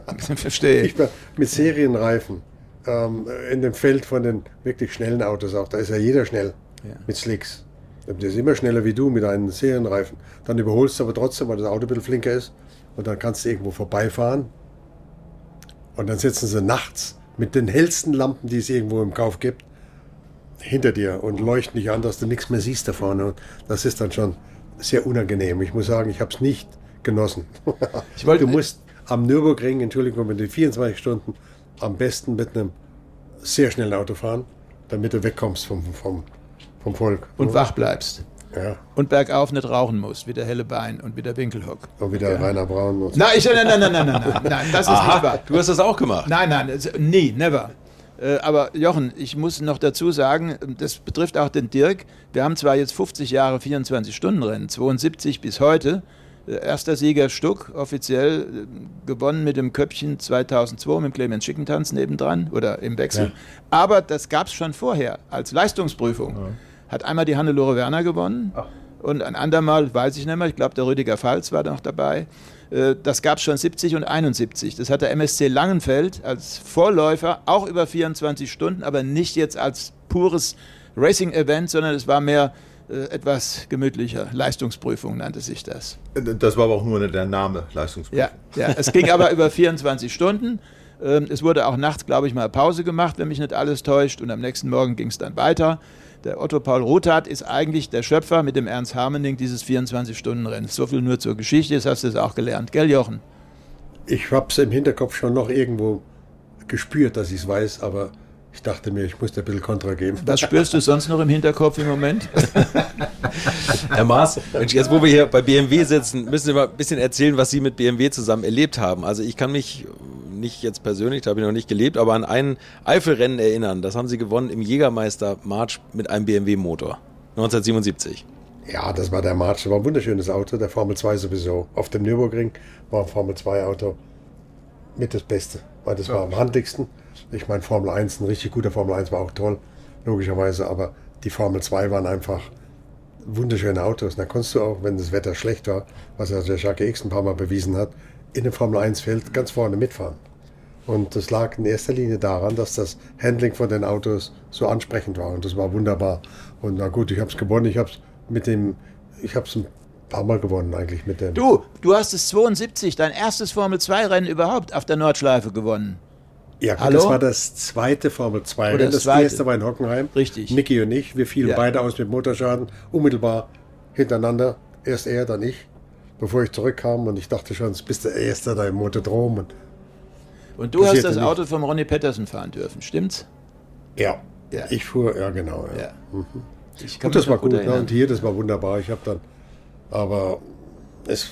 [LAUGHS] Verstehe ich. ich mit Serienreifen ähm, in dem Feld von den wirklich schnellen Autos auch, da ist ja jeder schnell ja. mit Slicks. Der ist immer schneller wie du mit einem Serienreifen. Dann überholst du aber trotzdem, weil das Auto ein bisschen flinker ist. Und dann kannst du irgendwo vorbeifahren. Und dann sitzen sie nachts mit den hellsten Lampen, die es irgendwo im Kauf gibt, hinter dir und leuchten dich an, dass du nichts mehr siehst da vorne. Und das ist dann schon sehr unangenehm. Ich muss sagen, ich habe es nicht genossen. Ich wollte, du musst am Nürburgring, Entschuldigung, mit den 24 Stunden am besten mit einem sehr schnellen Auto fahren, damit du wegkommst vom, vom, vom Volk. Und wach bleibst. Ja. Und bergauf nicht rauchen musst, wie der helle Bein und wie der Winkelhock. Und wie der ja. Rainer Braun. Und so. Nein, ich, nein, nein, nein, nein, nein, nein, nein, das ist Aha, nicht wahr. Du hast das auch gemacht? Nein, nein, nie, never. Äh, aber Jochen, ich muss noch dazu sagen, das betrifft auch den Dirk. Wir haben zwar jetzt 50 Jahre 24-Stunden-Rennen, 72 bis heute, Erster Sieger Stuck, offiziell äh, gewonnen mit dem Köpfchen 2002 mit Clemens Schickentanz nebendran oder im Wechsel. Ja. Aber das gab es schon vorher als Leistungsprüfung. Ja. Hat einmal die Hannelore Werner gewonnen Ach. und ein andermal, weiß ich nicht mehr, ich glaube der Rüdiger Pfalz war noch dabei. Äh, das gab es schon 70 und 71. Das hat der MSC Langenfeld als Vorläufer auch über 24 Stunden, aber nicht jetzt als pures Racing-Event, sondern es war mehr etwas gemütlicher. Leistungsprüfung nannte sich das. Das war aber auch nur der Name, Leistungsprüfung. Ja, ja es ging aber über 24 Stunden. Ähm, es wurde auch nachts, glaube ich, mal Pause gemacht, wenn mich nicht alles täuscht. Und am nächsten Morgen ging es dann weiter. Der Otto Paul Rothat ist eigentlich der Schöpfer mit dem Ernst Harmening dieses 24-Stunden-Rennens. So viel nur zur Geschichte, das hast du es auch gelernt. Gell, Jochen? Ich habe es im Hinterkopf schon noch irgendwo gespürt, dass ich es weiß, aber ich dachte mir, ich muss dir ein bisschen Kontra geben. Was spürst du sonst noch im Hinterkopf im Moment? [LAUGHS] Herr Maas, jetzt wo wir hier bei BMW sitzen, müssen Sie mal ein bisschen erzählen, was Sie mit BMW zusammen erlebt haben. Also ich kann mich nicht jetzt persönlich, da habe ich noch nicht gelebt, aber an ein Eifelrennen erinnern. Das haben Sie gewonnen im Jägermeister March mit einem BMW-Motor. 1977. Ja, das war der March. Das war ein wunderschönes Auto, der Formel 2 sowieso. Auf dem Nürburgring war ein Formel 2 Auto mit das Beste, weil das war am handigsten. Ich meine, Formel 1, ein richtig guter Formel 1 war auch toll, logischerweise, aber die Formel 2 waren einfach wunderschöne Autos. Da konntest du auch, wenn das Wetter schlecht war, was ja der Jacques X ein paar Mal bewiesen hat, in dem Formel 1-Feld ganz vorne mitfahren. Und das lag in erster Linie daran, dass das Handling von den Autos so ansprechend war. Und das war wunderbar. Und na gut, ich habe es gewonnen. Ich habe es mit dem, ich habe es ein paar Mal gewonnen eigentlich mit dem. Du, du hast es 72, dein erstes Formel 2 Rennen überhaupt auf der Nordschleife gewonnen. Ja, gut, Hallo? das war das zweite Formel 2 Oder Rennen. Das zweite. erste war in Hockenheim. Richtig. Niki und ich, wir fielen Ja. beide aus mit Motorschaden, unmittelbar hintereinander. Erst er, dann ich, bevor ich zurückkam. Und ich dachte schon, du bist der Erste da im Motodrom. Und Und du hast das nicht. Auto vom Ronnie Pettersen fahren dürfen, stimmt's? ja, Ja. ich fuhr, ja genau. Ja. Ja. Ich kann Und das war noch gut. Ne? Und hier, das war wunderbar. Ich habe dann, aber es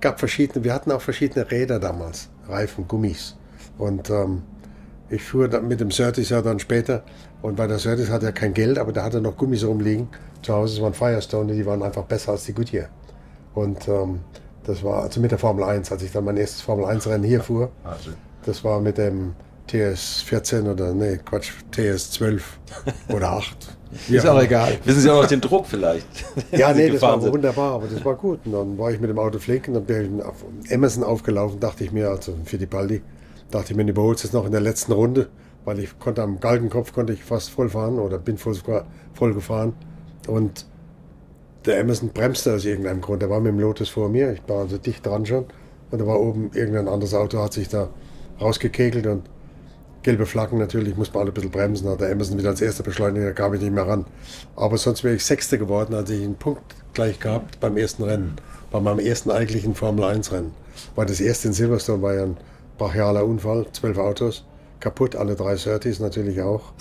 gab verschiedene, wir hatten auch verschiedene Räder damals, Reifen, Gummis. Und ähm, ich fuhr dann mit dem Surtees ja dann später. Und bei der Surtees hatte er kein Geld, aber der hatte noch Gummis rumliegen. Zu Hause waren Firestone, die waren einfach besser als die Goodyear. Und ähm, das war also mit der Formel 1, als ich dann mein erstes Formel 1 Rennen hier fuhr. Das war mit dem TS14 oder, nee, Quatsch, TS12 oder 8. [LAUGHS] Ist auch egal. Wissen Sie auch noch den Druck vielleicht? Ja, [LAUGHS] nee, das war sind? wunderbar, aber das war gut. Und dann war ich mit dem Auto flink und dann bin ich auf Emerson aufgelaufen, dachte ich mir, also für die Baldi, dachte ich mir, du überholst es noch in der letzten Runde, weil ich konnte am Galgenkopf konnte ich fast voll fahren oder bin voll, voll gefahren. Und der Emerson bremste aus irgendeinem Grund. Der war mit dem Lotus vor mir, ich war also dicht dran schon. Und da war oben irgendein anderes Auto, hat sich da rausgekegelt und gelbe Flaggen natürlich, muss man alle ein bisschen bremsen. Hat der Emerson wieder als erster beschleunigt, da kam ich nicht mehr ran. Aber sonst wäre ich Sechster geworden, als ich einen Punkt gleich gehabt beim ersten Rennen. Bei meinem ersten eigentlichen Formel 1 Rennen. Weil das erste in Silverstone war ja ein brachialer Unfall, zwölf Autos, kaputt, alle drei Surtees natürlich auch.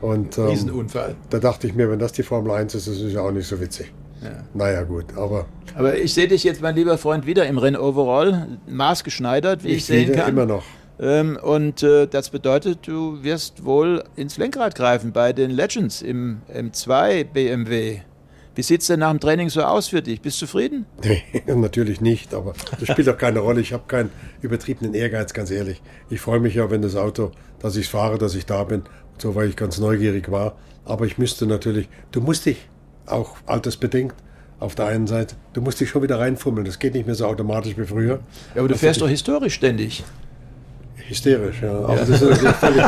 Und ähm, Riesenunfall. da dachte ich mir, wenn das die Formel 1 ist, das ist ja auch nicht so witzig. Ja. Naja gut, aber Aber ich sehe dich jetzt, mein lieber Freund, wieder im Rennoverall, maßgeschneidert, wie ich, ich sehen sehe kann. immer noch. Ähm, und äh, das bedeutet, du wirst wohl ins Lenkrad greifen bei den Legends im M2 BMW. Wie sieht es denn nach dem Training so aus für dich? Bist du zufrieden? [LAUGHS] Nee, natürlich nicht, aber das spielt auch keine Rolle. Ich habe keinen übertriebenen Ehrgeiz, ganz ehrlich. Ich freue mich ja, wenn das Auto, dass ich fahre, dass ich da bin, so weil ich ganz neugierig war. Aber ich müsste natürlich, du musst dich auch altersbedingt auf der einen Seite, du musst dich schon wieder reinfummeln. Das geht nicht mehr so automatisch wie früher. Ja, aber du Das fährst doch historisch ständig. Hysterisch, ja. Aber das, sind völlig,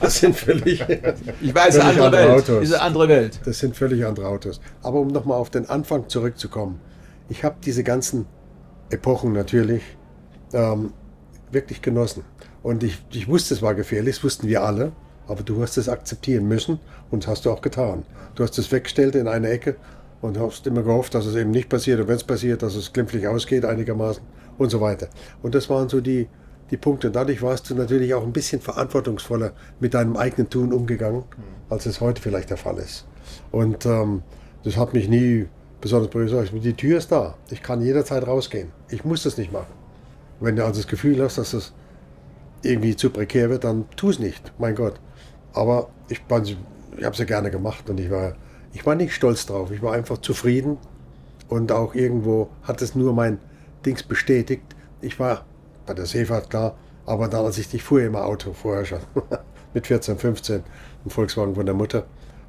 das sind völlig, [LAUGHS] Ich weiß, völlig andere Welt. Autos. Ist eine andere Welt. Das sind völlig andere Autos. Aber um nochmal auf den Anfang zurückzukommen. Ich habe diese ganzen Epochen natürlich ähm, wirklich genossen. Und ich, ich wusste, es war gefährlich, das wussten wir alle. Aber du hast es akzeptieren müssen und das hast du auch getan. Du hast es weggestellt in eine Ecke und hast immer gehofft, dass es eben nicht passiert. Und wenn es passiert, dass es glimpflich ausgeht einigermaßen und so weiter. Und das waren so die, die Punkte. Und dadurch warst du natürlich auch ein bisschen verantwortungsvoller mit deinem eigenen Tun umgegangen, als es heute vielleicht der Fall ist. Und ähm, das hat mich nie besonders berührt. Die Tür ist da. Ich kann jederzeit rausgehen. Ich muss das nicht machen. Wenn du also das Gefühl hast, dass es irgendwie zu prekär wird, dann tu es nicht. Mein Gott. Aber ich, ich habe es ja gerne gemacht und ich war, ich war nicht stolz drauf. Ich war einfach zufrieden und auch irgendwo hat es nur mein Dings bestätigt. Ich war bei der Seefahrt klar, aber dann, als ich, ich fuhr immer Auto vorher schon, [LAUGHS] mit 14, 15, ein Volkswagen von der Mutter.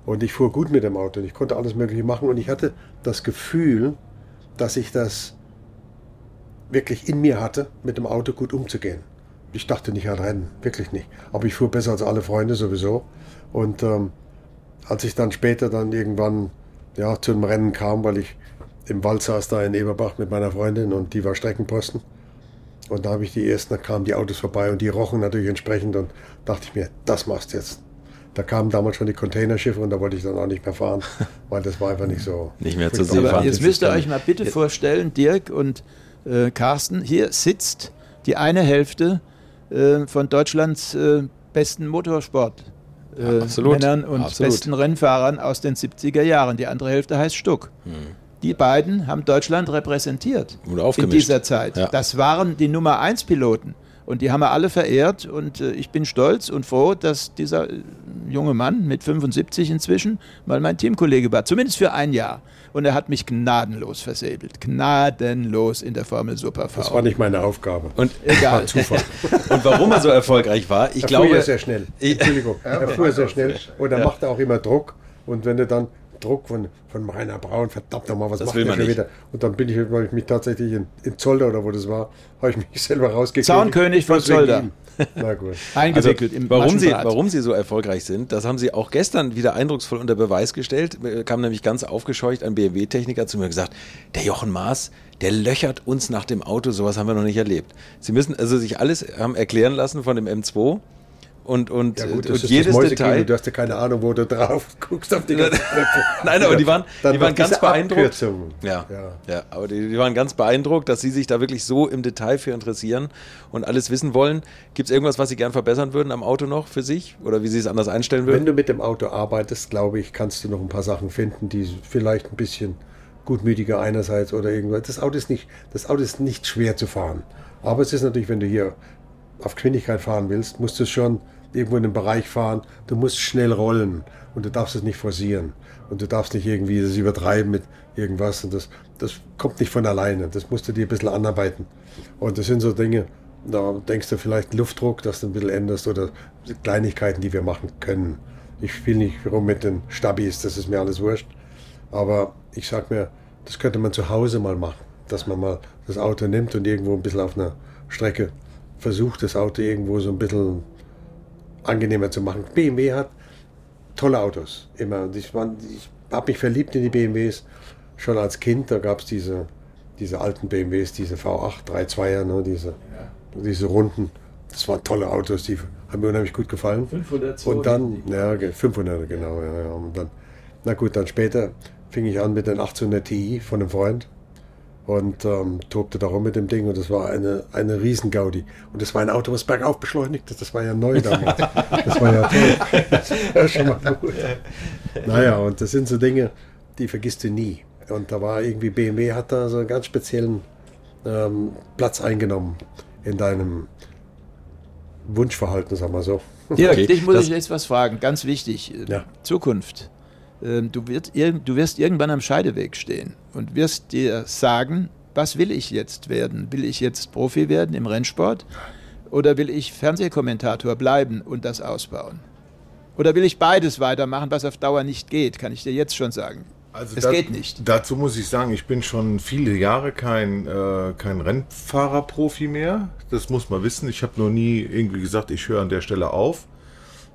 Und ich fuhr gut mit dem Auto und ich konnte alles Mögliche machen und ich hatte das Gefühl, dass ich das wirklich in mir hatte, mit dem Auto gut umzugehen. Ich dachte nicht an Rennen, wirklich nicht. Aber ich fuhr besser als alle Freunde sowieso. Und ähm, als ich dann später dann irgendwann ja, zu einem Rennen kam, weil ich im Wald saß da in Eberbach mit meiner Freundin und die war Streckenposten. Und da habe ich die ersten, da kamen die Autos vorbei und die rochen natürlich entsprechend und dachte ich mir, das machst du jetzt. Da kamen damals schon die Containerschiffe und da wollte ich dann auch nicht mehr fahren, [LAUGHS] weil das war einfach nicht so. Nicht mehr Aber fahren. jetzt müsst ihr euch mal bitte vorstellen, Dirk und äh, Carsten, hier sitzt die eine Hälfte äh, von Deutschlands äh, besten Motorsport. Äh, Absolut. Männern und Absolut. besten Rennfahrern aus den 70er Jahren. Die andere Hälfte heißt Stuck. Die beiden haben Deutschland repräsentiert Und in dieser Zeit. Ja. Das waren die Nummer 1 Piloten. Und die haben wir alle verehrt. Und äh, ich bin stolz und froh, dass dieser äh, junge Mann mit 75 inzwischen mal mein Teamkollege war. Zumindest für ein Jahr. Und er hat mich gnadenlos versäbelt. Gnadenlos in der Formel Super V. Das war nicht meine Aufgabe. Und, [LAUGHS] Egal. War Zufall. und warum er so erfolgreich war, ich er glaube. fuhr ja sehr schnell. Entschuldigung, er fuhr sehr schnell und er machte auch immer Druck. Und wenn du dann Druck von, von Rainer Braun, verdammt nochmal, was Das macht will man schon nicht. wieder? Und dann bin ich, weil ich mich tatsächlich in, in Zolder oder wo das war, habe ich mich [LAUGHS] selber rausgekriegt. Zaunkönig von Zolder. [LAUGHS] Na gut. [LAUGHS] Eingewickelt Also, im warum sie, warum sie so erfolgreich sind, das haben sie auch gestern wieder eindrucksvoll unter Beweis gestellt. Kam nämlich ganz aufgescheucht ein BMW-Techniker zu mir und gesagt, der Jochen Maas, der löchert uns nach dem Auto, sowas haben wir noch nicht erlebt. Sie müssen also sich alles haben erklären lassen von dem M2 und, und, Ja gut, und jedes Detail. du hast ja keine Ahnung, wo du drauf [LAUGHS] guckst auf die ganzen. [LAUGHS] Nein, aber die waren, die waren ganz beeindruckt. Ja, Ja. ja. aber die, die waren ganz beeindruckt, dass sie sich da wirklich so im Detail für interessieren und alles wissen wollen. Gibt es irgendwas, was sie gern verbessern würden am Auto noch für sich? Oder wie sie es anders einstellen Wenn würden? du mit dem Auto arbeitest, glaube ich, kannst du noch ein paar Sachen finden, die vielleicht ein bisschen gutmütiger einerseits oder irgendwas. Das Auto ist nicht, das Auto ist nicht schwer zu fahren. Aber es ist natürlich, wenn du hier auf Geschwindigkeit fahren willst, musst du schon irgendwo in einem Bereich fahren. Du musst schnell rollen und du darfst es nicht forcieren. Und du darfst nicht irgendwie das übertreiben mit irgendwas. Und das, das kommt nicht von alleine. Das musst du dir ein bisschen anarbeiten. Und das sind so Dinge, da denkst du vielleicht Luftdruck, dass du ein bisschen änderst oder Kleinigkeiten, die wir machen können. Ich spiele nicht rum mit den Stabis, das ist mir alles wurscht. Aber ich sag mir, das könnte man zu Hause mal machen, dass man mal das Auto nimmt und irgendwo ein bisschen auf einer Strecke versucht, das Auto irgendwo so ein bisschen angenehmer zu machen. BMW hat tolle Autos, immer. Und ich, ich habe mich verliebt in die BMWs schon als Kind. Da gab es diese, diese alten BMWs, diese V8, 3.2er, ne, diese, diese runden. Das waren tolle Autos, die haben mir unheimlich gut gefallen. 502 Und dann, ja, ge- 500 genau, ja, ja. Und dann, na gut, dann später fing ich an mit den 1800 Ti von einem Freund und ähm, tobte da rum mit dem Ding und das war eine, eine Riesengaudi. Und das war ein Auto, was bergauf beschleunigt ist. Das war ja neu damals. Das war ja toll. [LAUGHS] Das war schon mal gut. Naja, und das sind so Dinge, die vergisst du nie. Und da war irgendwie BMW hat da so einen ganz speziellen ähm, Platz eingenommen in deinem Wunschverhalten, sagen wir so. Dirk, Okay, dich muss das- ich jetzt was fragen, ganz wichtig. Ja. Zukunft. Ähm, Du, irg du wirst irgendwann am Scheideweg stehen und wirst dir sagen, was will ich jetzt werden? Will ich jetzt Profi werden im Rennsport? Oder will ich Fernsehkommentator bleiben und das ausbauen? Oder will ich beides weitermachen, was auf Dauer nicht geht, kann ich dir jetzt schon sagen. Also es da- geht nicht. Dazu muss ich sagen, ich bin schon viele Jahre kein, äh, kein Rennfahrerprofi mehr. Das muss man wissen. Ich habe noch nie irgendwie gesagt, ich höre an der Stelle auf.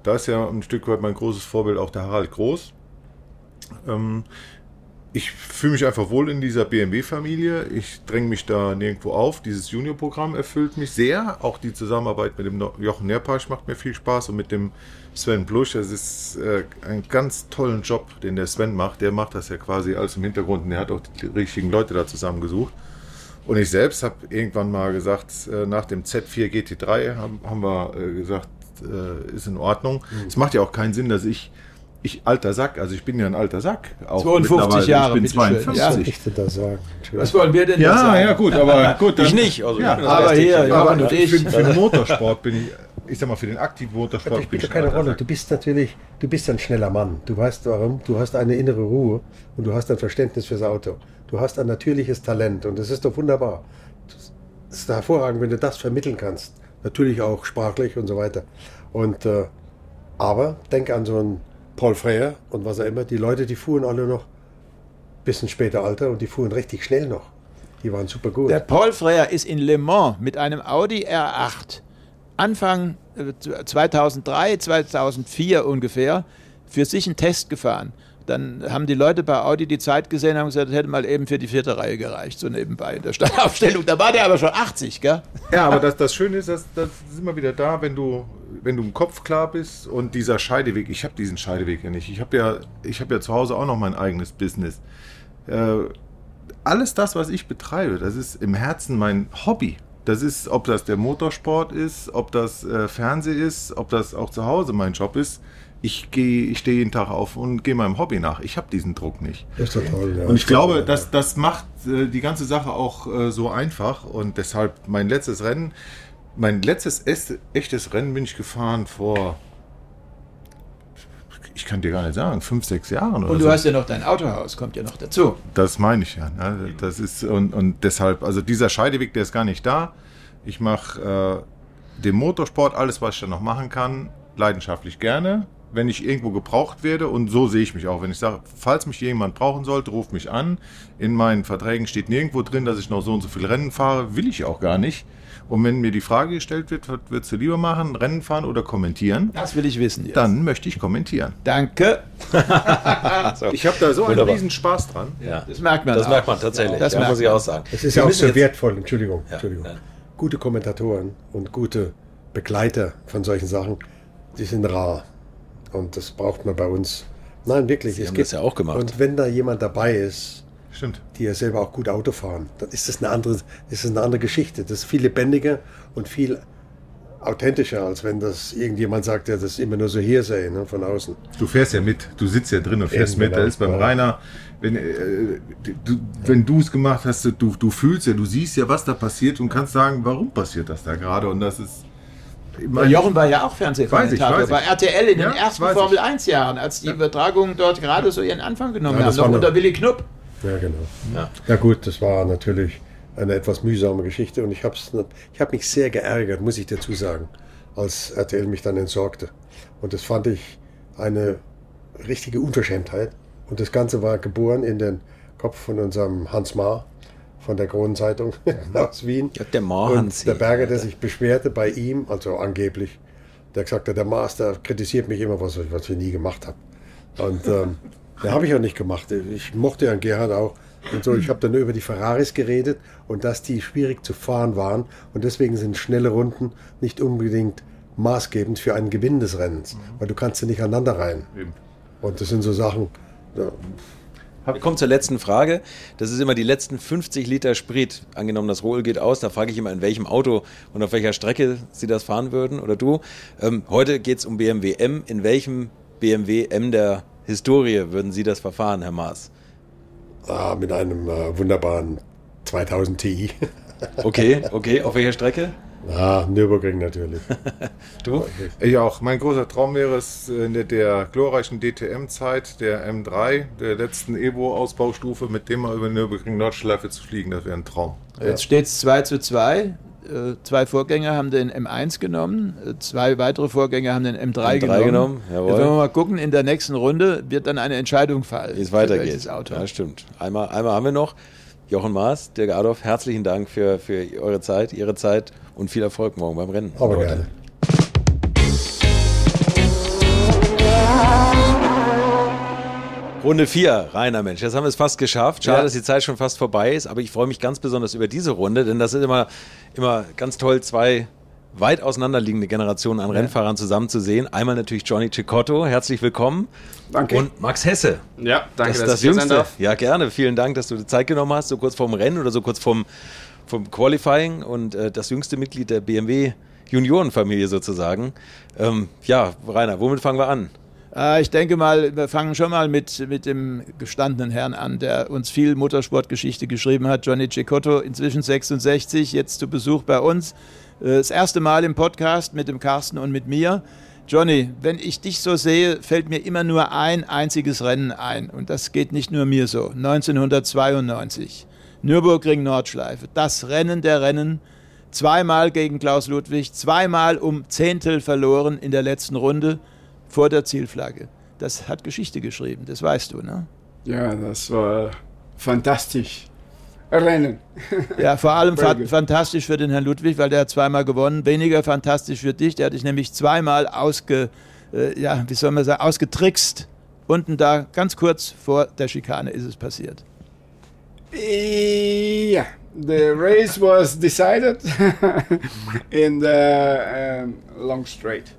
Da ist ja ein Stück weit mein großes Vorbild auch der Harald Groß. Ähm, ich fühle mich einfach wohl in dieser BMW-Familie. Ich dränge mich da nirgendwo auf. Dieses Junior-Programm erfüllt mich sehr. Auch die Zusammenarbeit mit dem Jochen Nerpasch macht mir viel Spaß und mit dem Sven Blusch. Das ist äh, ein ganz tollen Job, den der Sven macht. Der macht das ja quasi alles im Hintergrund und der hat auch die richtigen Leute da zusammengesucht. Und ich selbst habe irgendwann mal gesagt, äh, nach dem Z4 GT3 haben, haben wir äh, gesagt, äh, ist in Ordnung. Es macht ja auch keinen Sinn, dass ich, ich alter Sack, also ich bin ja ein alter Sack. Auch 52 mittlerweile. Jahre, Ich bin bitteschön. 52. Ja. Was ich da sagen? Wollen wir denn da Ja, sagen? ja, gut, aber [LAUGHS] gut. Ich dann- nicht. Also Ja, ich bin aber hier, Ich- ja. aber und für, ich. für den Motorsport bin ich, ich sag mal, für den aktiven Das Motorsport bin spielt ich doch keine Rolle. Sack. Du bist natürlich, du bist ein schneller Mann. Du weißt warum. Du hast eine innere Ruhe und du hast ein Verständnis fürs Auto. Du hast ein natürliches Talent und das ist doch wunderbar. Es ist hervorragend, wenn du das vermitteln kannst. Natürlich auch sprachlich und so weiter. Und äh, aber denk an so einen Paul Freyer und was auch immer. Die Leute, die fuhren alle noch bisschen später Alter und die fuhren richtig schnell noch. Die waren super gut. Der Paul Freyer ist in Le Mans mit einem Audi R8 Anfang äh, 2003, 2004 ungefähr für sich einen Test gefahren. Dann haben die Leute bei Audi die Zeit gesehen und haben gesagt, das hätte mal eben für die vierte Reihe gereicht, so nebenbei in der Startaufstellung. Da war der aber schon 80, gell? Ja, aber das, das Schöne ist, dass das sind wir wieder da, wenn du, wenn du im Kopf klar bist und dieser Scheideweg, ich habe diesen Scheideweg ja nicht. Ich habe ja, habe ja zu Hause auch noch mein eigenes Business. Äh, alles das, was ich betreibe, das ist im Herzen mein Hobby. Das ist, ob das der Motorsport ist, ob das äh, Fernseh ist, ob das auch zu Hause mein Job ist. Ich gehe, ich stehe jeden Tag auf und gehe meinem Hobby nach. Ich habe diesen Druck nicht. Das ist doch toll. ja. Und ich glaube, das, das macht äh, die ganze Sache auch äh, so einfach. Und deshalb mein letztes Rennen, mein letztes es- echtes Rennen bin ich gefahren vor, ich kann dir gar nicht sagen, fünf, sechs Jahren oder Und so. du hast ja noch dein Autohaus, kommt ja noch dazu. Das meine ich ja. Ne? Das ist und, und deshalb, also dieser Scheideweg, der ist gar nicht da. Ich mache äh, den Motorsport, alles, was ich da noch machen kann, leidenschaftlich gerne. Wenn ich irgendwo gebraucht werde, und so sehe ich mich auch, wenn ich sage, falls mich jemand brauchen sollte, ruft mich an. In meinen Verträgen steht nirgendwo drin, dass ich noch so und so viel Rennen fahre, will ich auch gar nicht. Und wenn mir die Frage gestellt wird, was würdest du lieber machen, Rennen fahren oder kommentieren, Das will ich wissen. Jetzt. dann möchte ich kommentieren. Danke. [LAUGHS] Ich habe da so einen Wunderbar. riesen Spaß dran. Ja. Das merkt man Das auch. merkt man tatsächlich. Das ja, merkt muss ich auch sagen. Es ist Wir ja auch so wertvoll, Entschuldigung, Ja, Entschuldigung. ja. Gute Kommentatoren und gute Begleiter von solchen Sachen die sind rar. Und das braucht man bei uns. Nein, wirklich. Sie es haben gibt, das ja auch gemacht. Und wenn da jemand dabei ist, Stimmt. die ja selber auch gut Auto fahren, dann ist das eine andere, ist das eine andere Geschichte. Das ist viel lebendiger und viel authentischer, als wenn das irgendjemand sagt, der das immer nur so hier sei, ne, von außen. Du fährst ja mit, du sitzt ja drin und fährst Eben, mit. genau. Da ist beim Ja. Rainer, wenn, äh, du, wenn du es gemacht hast, du, du fühlst ja, du siehst ja, was da passiert und kannst sagen, warum passiert das da gerade. Und das ist. Meine- Jochen war ja auch Fernsehkommentator bei. RTL in Ja, den ersten. Formel 1 Jahren, als die Übertragungen dort gerade so ihren Anfang genommen Ja, haben, noch unter Willy Knupp. Ja, genau. Ja. Ja. gut, das war natürlich eine etwas mühsame Geschichte und ich habe ich hab mich sehr geärgert, muss ich dazu sagen, als RTL mich dann entsorgte. Und das fand ich eine richtige Unverschämtheit. Und das Ganze war geboren in den Kopf von unserem Hans Maar von der Kronenzeitung [LAUGHS] aus Wien. Ja, der Hansi. der Berger, der sich beschwerte bei ihm, also angeblich, der gesagt hat, der Master kritisiert mich immer, was, was wir nie gemacht haben. Und ähm, [LAUGHS] da habe ich auch nicht gemacht. Ich mochte ja Gerhard auch. Und so, ich habe dann nur über die Ferraris geredet und dass die schwierig zu fahren waren. Und deswegen sind schnelle Runden nicht unbedingt maßgebend für einen Gewinn des Rennens. Weil du kannst sie nicht aneinander rein. Und das sind so Sachen, ja, Wir kommen zur letzten Frage. Das ist immer die letzten 50 Liter Sprit. Angenommen, das Rohl geht aus, da frage ich immer, in welchem Auto und auf welcher Strecke Sie das fahren würden oder du. Ähm, heute geht es um BMW M. In welchem BMW M der Historie würden Sie das verfahren, Herr Maas? ah, mit einem äh, wunderbaren 2000 Ti. [LAUGHS] Okay, okay. Auf welcher Strecke? Ah, Nürburgring natürlich. [LAUGHS] Du? Ich auch. Mein großer Traum wäre es, in der, der glorreichen DTM-Zeit, der M3, der letzten Evo-Ausbaustufe, mit dem mal über Nürburgring Nordschleife zu fliegen. Das wäre ein Traum. Jetzt steht es 2 zu 2. Äh, Zwei Vorgänger haben den M1 genommen, äh, zwei weitere Vorgänger haben den M3, M3 genommen. genommen, jawohl. Jetzt wollen wir mal gucken, in der nächsten Runde wird dann eine Entscheidung fallen. Wie es weitergeht. Auto. Ja, stimmt. Einmal, einmal haben wir noch. Jochen Maas, Dirk Adolf, herzlichen Dank für, für eure Zeit, Ihre Zeit und viel Erfolg morgen beim Rennen. Aber Leute. gerne. Runde 4, Rainer Mensch. Jetzt haben wir es fast geschafft. Schade, Ja. dass die Zeit schon fast vorbei ist, aber ich freue mich ganz besonders über diese Runde, denn das ist immer, immer ganz toll, zwei weit auseinanderliegende Generationen an Rennfahrern zusammen zu sehen. Einmal natürlich Johnny Cicotto, herzlich willkommen. Danke. Und Max Hesse. Ja, danke, das, dass das ich hier sein Jüngste. darf. Ja, gerne. Vielen Dank, dass du die Zeit genommen hast, so kurz vorm Rennen oder so kurz vorm, vom Qualifying und äh, das jüngste Mitglied der BMW Juniorenfamilie sozusagen. Ähm, ja, Rainer, womit fangen wir an? Äh, ich denke mal, wir fangen schon mal mit, mit dem gestandenen Herrn an, der uns viel Motorsportgeschichte geschrieben hat. Johnny Cicotto, inzwischen 66, jetzt zu Besuch bei uns. Äh, Das erste Mal im Podcast mit dem Carsten und mit mir. Johnny, wenn ich dich so sehe, fällt mir immer nur ein einziges Rennen ein. Und das geht nicht nur mir so. 1992. Nürburgring Nordschleife. Das Rennen der Rennen. Zweimal gegen Klaus Ludwig, zweimal um Zehntel verloren in der letzten Runde vor der Zielflagge. Das hat Geschichte geschrieben, das weißt du, ne? Ja, das war fantastisch. Rennen. [LAUGHS] Ja, vor allem fa fantastisch für den Herrn Ludwig, weil der hat zweimal gewonnen. Weniger fantastisch für dich, der hat dich nämlich zweimal ausge, äh, ja, wie soll man sagen, ausgetrickst. Unten da, ganz kurz vor der Schikane ist es passiert. Yeah, the race was decided [LAUGHS] in the um, long straight.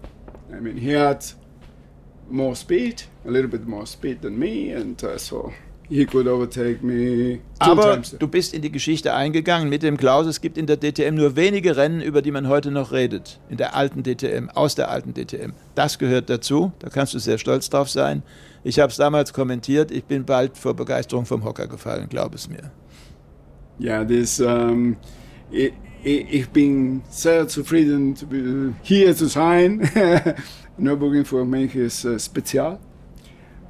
I mean, he had more speed, a little bit more speed than me, and uh, so he could overtake me Aber du bist in die Geschichte eingegangen mit dem Klaus. Es gibt in der DTM nur wenige Rennen, über die man heute noch redet. In der alten DTM, aus der alten DTM. Das gehört dazu. Da kannst du sehr stolz drauf sein. Ich habe es damals kommentiert. Ich bin bald vor Begeisterung vom Hocker gefallen, glaub es mir. Ja, this um, ich, ich bin sehr zufrieden, to be hier zu sein. [LAUGHS] Nürburgring für mich ist äh, spezial.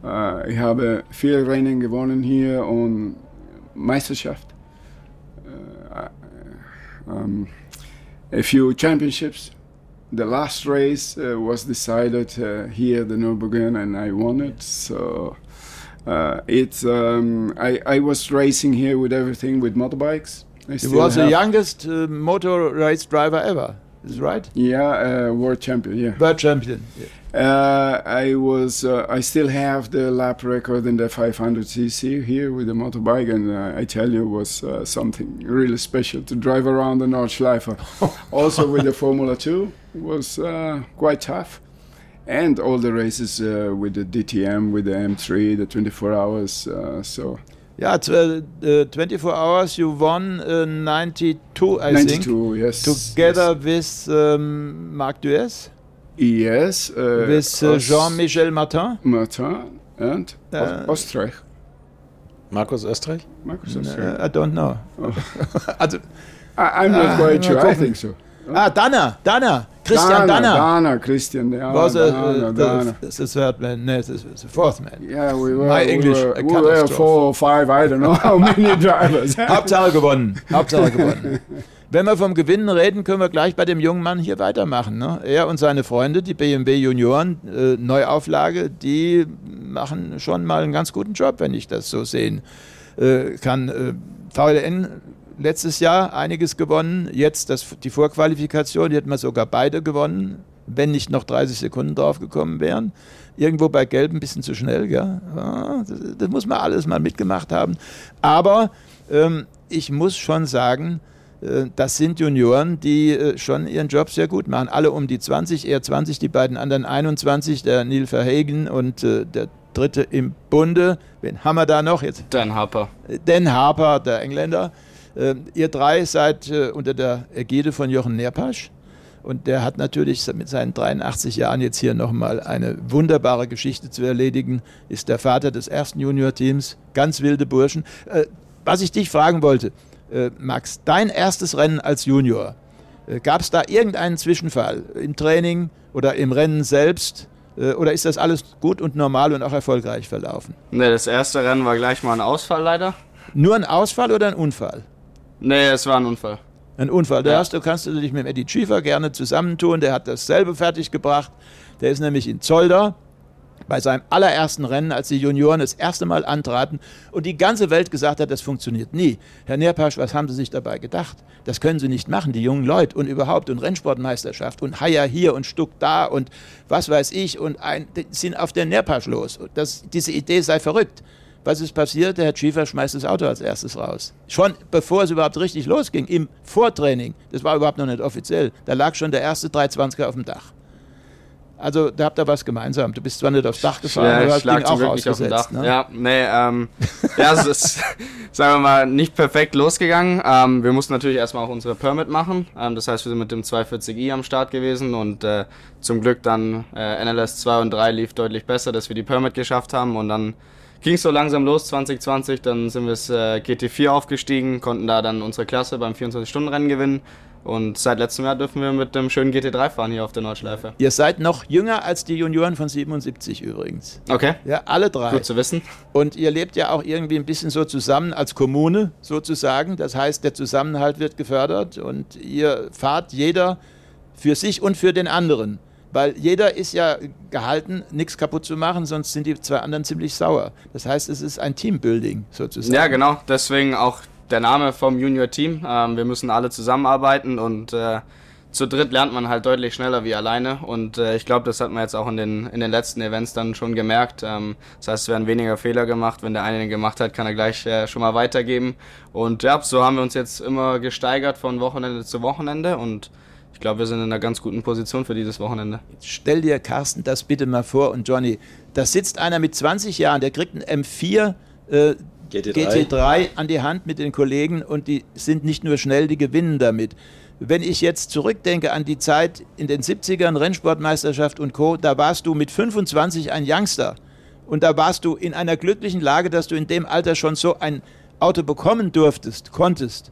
Äh, ich habe viele Rennen gewonnen hier und Meisterschaft. Äh, um, a few championships. The last race uh, was decided uh, here at the Nürburgring, and I won it. So uh, it's um, I, I was racing here with everything with motorbikes. I You was the youngest uh, motor race driver ever. Is right? Yeah, uh, world champion. Yeah. World champion. Uh, I was. Uh, I still have the lap record in the 500cc here with the motorbike, and uh, I tell you, it was uh, something really special to drive around the Nordschleife. [LAUGHS] also with the Formula 2, was uh, quite tough. and all the races uh, with the DTM, with the M3, the 24 hours. Uh, so Yeah, uh, 24 hours you won uh, 92, I 92, think. yes, Together with um, Marc Dues, yes, uh, with uh, Jean-Michel Martin. Martin and Uh, Österreich. Markus Österreich? Markus Österreich. I don't know. [LAUGHS] also, I, I'm not Ah, quite sure. I think so. ah, Danner, Danner, Christian Dana, Danner. Dana, Christian. Yeah, was uh, Dana, the, Dana. the, third man, no, the, the fourth man. Yeah, we were, My we English, were, a we were four or five, I don't know how many drivers. [LAUGHS] Hauptsache gewonnen. Hauptsache gewonnen. [LAUGHS] Wenn wir vom Gewinnen reden, können wir gleich bei dem jungen Mann hier weitermachen. Ne? Er und seine Freunde, die BMW Junioren äh, Neuauflage, die machen schon mal einen ganz guten Job, wenn ich das so sehen äh, kann. Äh, VLN letztes Jahr einiges gewonnen, jetzt das, die Vorqualifikation, die hätten wir sogar beide gewonnen, wenn nicht noch 30 Sekunden draufgekommen wären. Irgendwo bei Gelb ein bisschen zu schnell? Ja, das, das muss man alles mal mitgemacht haben. Aber ähm, ich muss schon sagen, das sind Junioren, die äh, schon ihren Job sehr gut machen. Alle um die 20, eher 20, die beiden anderen 21, der Neil Verhagen und äh, der dritte im Bunde. Wen haben wir da noch jetzt? Dan Harper. Dan Harper, der Engländer. Äh, ihr drei seid äh, unter der Ägide von Jochen Nerpasch. Und der hat natürlich mit seinen 83 Jahren jetzt hier nochmal eine wunderbare Geschichte zu erledigen. Ist der Vater des ersten Junior-Teams. Ganz wilde Burschen. Äh, was ich dich fragen wollte, äh, Max, dein erstes Rennen als Junior, äh, gab es da irgendeinen Zwischenfall im Training oder im Rennen selbst? Äh, oder ist das alles gut und normal und auch erfolgreich verlaufen? Ne, das erste Rennen war gleich mal ein Ausfall leider. Nur ein Ausfall oder ein Unfall? Nee, es war ein Unfall. Ein Unfall. Da Ja. hast du, kannst du dich mit Eddie Schiefer gerne zusammentun. Der hat dasselbe fertiggebracht. Der ist nämlich in Zolder bei seinem allerersten Rennen, als die Junioren das erste Mal antraten und die ganze Welt gesagt hat, das funktioniert nie. Herr Nerpasch, was haben Sie sich dabei gedacht? Das können Sie nicht machen, die jungen Leute und überhaupt und Rennsportmeisterschaft und Haier hier und Stuck da und was weiß ich und ein, sind auf den Nerpasch los. Das, diese Idee sei verrückt. Was ist passiert? Der Herr Schiefer schmeißt das Auto als erstes raus. Schon bevor es überhaupt richtig losging, im Vortraining, das war überhaupt noch nicht offiziell, da lag schon der erste 320er auf dem Dach. Also da habt ihr was gemeinsam. Du bist zwar nicht aufs Dach gefahren, Ja, aber ich das lag Ding zum auch ausgesetzt. Ne? Ja, nee, ähm, ja, es ist, [LAUGHS] sagen wir mal, nicht perfekt losgegangen. Ähm, wir mussten natürlich erstmal auch unsere Permit machen. Ähm, das heißt, wir sind mit dem 240i am Start gewesen und äh, zum Glück dann äh, NLS 2 und 3 lief deutlich besser, dass wir die Permit geschafft haben und dann ging es so langsam los 2020. Dann sind wir es äh, GT4 aufgestiegen, konnten da dann unsere Klasse beim 24-Stunden-Rennen gewinnen. Und seit letztem Jahr dürfen wir mit dem schönen GT3 fahren hier auf der Nordschleife. Ihr seid noch jünger als die Junioren von 77 übrigens. Okay. Ja, alle drei. Gut zu wissen. Und ihr lebt ja auch irgendwie ein bisschen so zusammen als Kommune sozusagen. Das heißt, der Zusammenhalt wird gefördert und ihr fahrt jeder für sich und für den anderen. Weil jeder ist ja gehalten, nichts kaputt zu machen, sonst sind die zwei anderen ziemlich sauer. Das heißt, es ist ein Teambuilding sozusagen. Ja, genau. Deswegen auch der Name vom Junior-Team. Ähm, wir müssen alle zusammenarbeiten und äh, zu dritt lernt man halt deutlich schneller wie alleine. Und äh, ich glaube, das hat man jetzt auch in den, in den letzten Events dann schon gemerkt. Ähm, das heißt, es werden weniger Fehler gemacht. Wenn der eine den gemacht hat, kann er gleich äh, schon mal weitergeben. Und ja, so haben wir uns jetzt immer gesteigert von Wochenende zu Wochenende. Und ich glaube, wir sind in einer ganz guten Position für dieses Wochenende. Stell dir, Carsten, das bitte mal vor und Johnny, da sitzt einer mit 20 Jahren, der kriegt einen M4 äh, GT3. GT3 an die Hand mit den Kollegen und die sind nicht nur schnell, die gewinnen damit. Wenn ich jetzt zurückdenke an die Zeit in den 70ern, Rennsportmeisterschaft und Co., da warst du mit 25 ein Youngster. Und da warst du in einer glücklichen Lage, dass du in dem Alter schon so ein Auto bekommen durftest, konntest.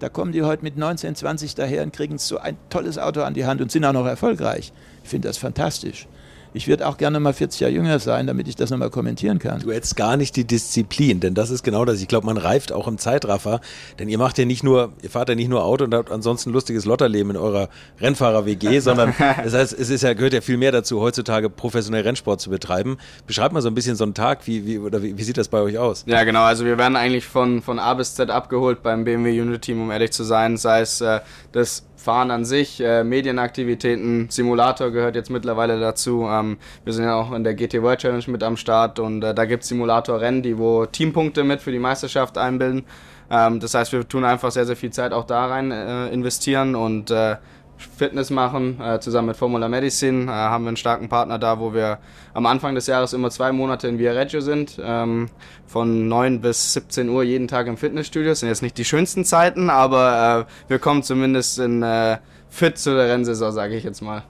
Da kommen die heute mit 19, 20 daher und kriegen so ein tolles Auto an die Hand und sind auch noch erfolgreich. Ich finde das fantastisch. Ich würde auch gerne mal 40 Jahre jünger sein, damit ich das nochmal kommentieren kann. Du hättest gar nicht die Disziplin, denn das ist genau das. Ich glaube, man reift auch im Zeitraffer, denn ihr macht ja nicht nur, ihr fahrt ja nicht nur Auto und habt ansonsten ein lustiges Lotterleben in eurer Rennfahrer-WG, [LAUGHS] sondern das heißt, es ist ja, gehört ja viel mehr dazu, heutzutage professionell Rennsport zu betreiben. Beschreibt mal so ein bisschen so einen Tag, wie, wie, oder wie, wie sieht das bei euch aus? Ja, genau. Also wir werden eigentlich von, von A bis Z abgeholt beim BMW Unit Team, um ehrlich zu sein. Sei es äh, das Fahren an sich, äh, Medienaktivitäten, Simulator gehört jetzt mittlerweile dazu. Ähm, wir sind ja auch in der GT World Challenge mit am Start und äh, da gibt es Simulatorrennen, die wo Teampunkte mit für die Meisterschaft einbilden. Ähm, das heißt, wir tun einfach sehr, sehr viel Zeit auch da rein äh, investieren und äh, Fitness machen, äh, zusammen mit Formula Medicine. Äh, haben wir einen starken Partner da, wo wir am Anfang des Jahres immer zwei Monate in Viareggio sind. Ähm, von 9 bis 17 Uhr jeden Tag im Fitnessstudio. Das sind jetzt nicht die schönsten Zeiten, aber äh, wir kommen zumindest in äh, fit zu der Rennsaison, sage ich jetzt mal.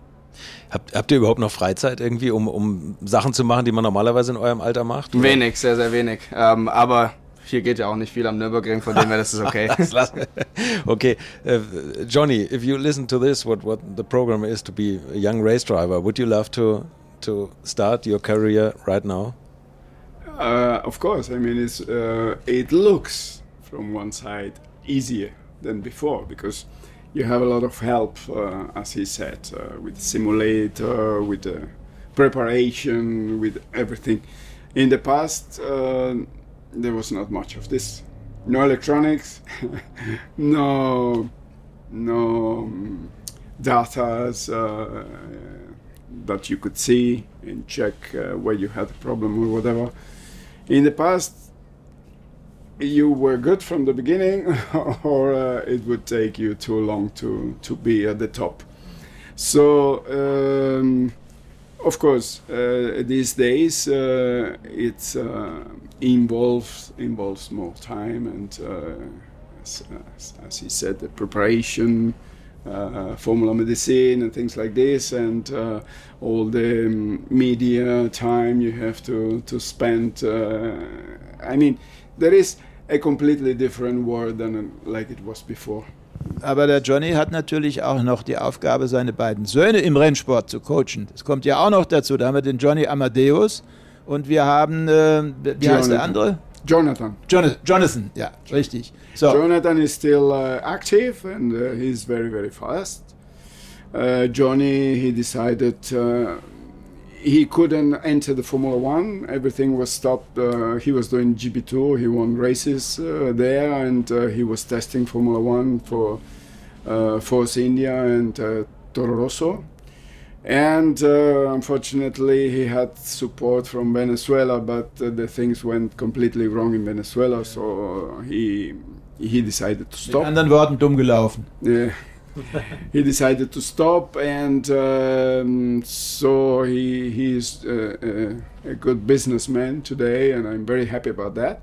Habt, habt ihr überhaupt noch Freizeit irgendwie, um, um Sachen zu machen, die man normalerweise in eurem Alter macht? Oder? Wenig, sehr, sehr wenig. Ähm, aber hier geht ja auch nicht viel am Nürburgring, von dem her, das ist okay. [LAUGHS] okay, uh, Johnny, if you listen to this, what, what the program is to be a young race driver, would you love to, to start your career right now? Uh, of course, I mean, it's, uh, it looks from one side easier than before because you have a lot of help, uh, as he said, uh, with simulator, with the preparation, with everything. In the past, uh, there was not much of this. No electronics, [LAUGHS] no, no um, data uh, that you could see and check uh, where you had a problem or whatever. In the past, you were good from the beginning, [LAUGHS] or uh, it would take you too long to to be at the top. So. Um, of course, uh, these days uh, it uh, involves involves more time and, uh, as, as, he said, the preparation, uh, formula medicine, and things like this, and uh, all the um, media time you have to to spend. I mean, there is a completely different world than like it was before. Aber der Johnny hat natürlich auch noch die Aufgabe, seine beiden Söhne im Rennsport zu coachen. Das kommt ja auch noch dazu. Da haben wir den Johnny Amadeus und wir haben, äh, wie Jonathan. heißt der andere? Jonathan. Jonathan, Jonathan ja, richtig. So. Jonathan is still uh, active and uh, he's very, very fast. Uh, Johnny, he decided uh, he couldn't enter the Formula One. Everything was stopped. Uh, he was doing GP2. He won races uh, there, and uh, he was testing Formula One for uh, Force India and uh, Toro Rosso. And uh, unfortunately, he had support from Venezuela, but the things went completely wrong in Venezuela. So he he decided to stop. In anderen Worten, dumm gelaufen. Yeah. [LAUGHS] he decided to stop, and um, so he he's uh, uh, a good businessman today, and I'm very happy about that.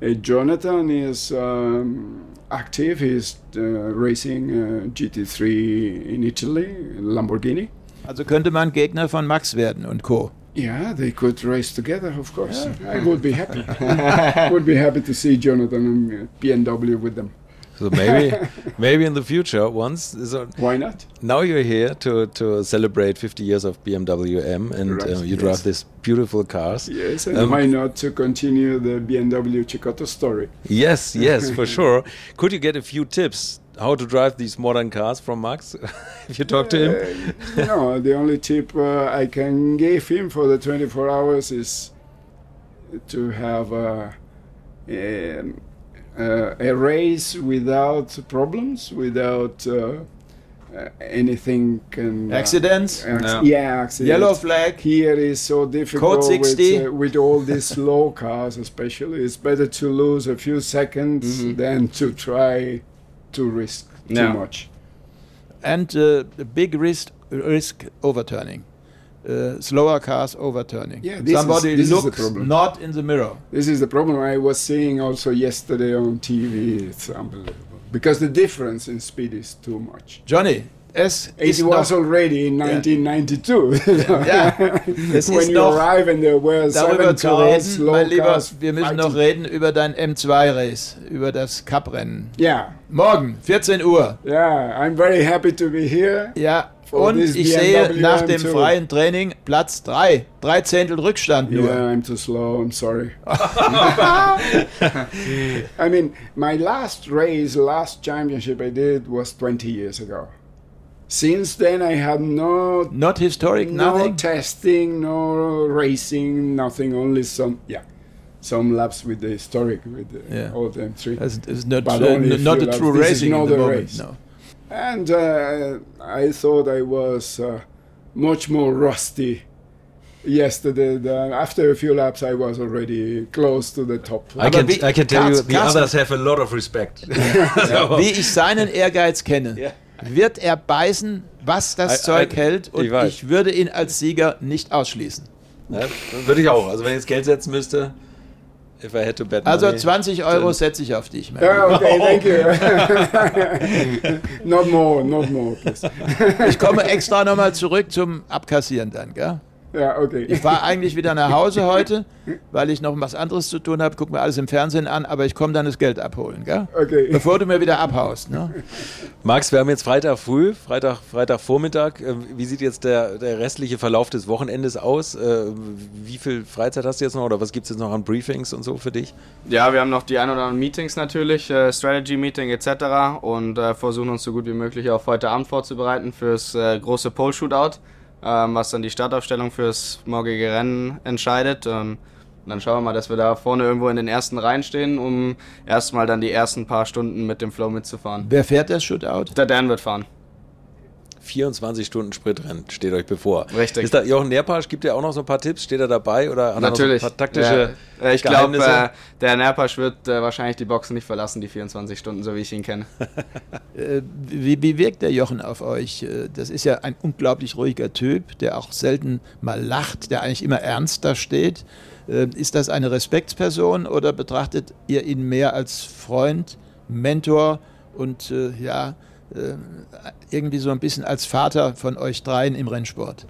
Uh, Jonathan is um, active. He's uh, racing uh, GT3 in Italy, Lamborghini. Also könnte man Gegner von Max werden und Co. Yeah, they could race together, of course. Yeah. I would be happy. [LAUGHS] would be happy to see Jonathan and BMW with them. So maybe, [LAUGHS] maybe in the future, once. So Why not? Now you're here to to celebrate 50 years of BMW M, and right, uh, you yes. drive this beautiful cars. Yes, and um, why not to continue the BMW Cicotto story? Yes, yes, for [LAUGHS] sure. Could you get a few tips how to drive these modern cars from Max [LAUGHS] if you talk to him? Uh, no, the only tip uh, I can give him for the 24 hours is to have a. Um, uh, a race without problems, without uh, uh, anything can accidents. no. Yeah, accidents. Yellow flag. Here is so difficult Code 60. With, with all these [LAUGHS] slow cars, especially. It's better to lose a few seconds mm -hmm. than to try to risk no. too much. And uh, a big risk risk overturning uh, slower cars overturning. Yeah, this Somebody is, this looks is the problem. not in the mirror. This is the problem I was seeing also yesterday on TV. It's unbelievable because the difference in speed is too much. Johnny, es it was already in 1992. Yeah. [LAUGHS] ja, es When you arrive and there were darüber zu cars, reden, mein Lieber, wir müssen noch reden über dein M2-Race, über das Cup-Rennen. Ja. Yeah. Morgen, 14 Uhr. Ja, yeah, I'm very happy to be here. Ja, und ich sehe nach dem freien Training Platz 3. Drei Zehntel Rückstand nur. Yeah, I'm too slow. I'm sorry. [LAUGHS] I mean, my last race, last championship I did was 20 years ago. Since then, I had no not historic, no nothing testing, no racing, nothing. Only some, yeah, some laps with the historic with the, yeah. all them three. It's, it's not uh, not a true racing in the moment. Race. No. and uh, I thought I was uh, much more rusty yesterday. Than after a few laps, I was already close to the top. I can, I can tell you, the others have a lot of respect. [LAUGHS] Wie ich seinen Ehrgeiz kenne. Yeah. Wird er beißen, was das I- Zeug I- hält. Und ich ich würde ihn als Sieger nicht ausschließen. Ja, würde ich auch. Also wenn ich jetzt Geld setzen müsste, if I had to bet Also money, 20 Euro setze ich auf dich. mein Ja, okay, thank you. [LAUGHS] not more, not more, please. Ich komme extra nochmal zurück zum Abkassieren dann, gell? Ja, okay. Ich fahre eigentlich wieder nach Hause [LAUGHS] heute, weil ich noch was anderes zu tun habe. Guck mir alles im Fernsehen an, aber ich komme dann das Geld abholen, gell? Okay. Bevor du mir wieder abhaust, ne? [LAUGHS] Max, wir haben jetzt Freitag früh, Freitag, Freitagvormittag. Äh, Wie sieht jetzt der, der restliche Verlauf des Wochenendes aus? Äh, Wie viel Freizeit hast du jetzt noch oder was gibt es jetzt noch an Briefings und so für dich? Ja, wir haben noch die ein oder anderen Meetings natürlich, äh, Strategy-Meeting etc. und äh, versuchen uns so gut wie möglich auf heute Abend vorzubereiten fürs äh, große Pole-Shootout, ähm, was dann die Startaufstellung fürs morgige Rennen entscheidet. Ähm, und dann schauen wir mal, dass wir da vorne irgendwo in den ersten Reihen stehen, um erstmal dann die ersten paar Stunden mit dem Flow mitzufahren. Wer fährt das Shootout? Der Dan wird fahren. 24 Stunden Spritrennen steht euch bevor. Richtig. Ist da Jochen Nerpasch, gibt er auch noch so ein paar Tipps? Steht er dabei oder hat Natürlich. er noch so ein paar taktische ja, ich glaube, äh, der Nerpasch wird äh, wahrscheinlich die Boxen nicht verlassen, die 24 Stunden, so wie ich ihn kenne. [LAUGHS] Äh, Wie, wie wirkt der Jochen auf euch? Äh, Das ist ja ein unglaublich ruhiger Typ, der auch selten mal lacht, der eigentlich immer ernst da steht. Äh, Ist das eine Respektsperson oder betrachtet ihr ihn mehr als Freund, Mentor und äh, ja, irgendwie so ein bisschen als Vater von euch dreien im Rennsport?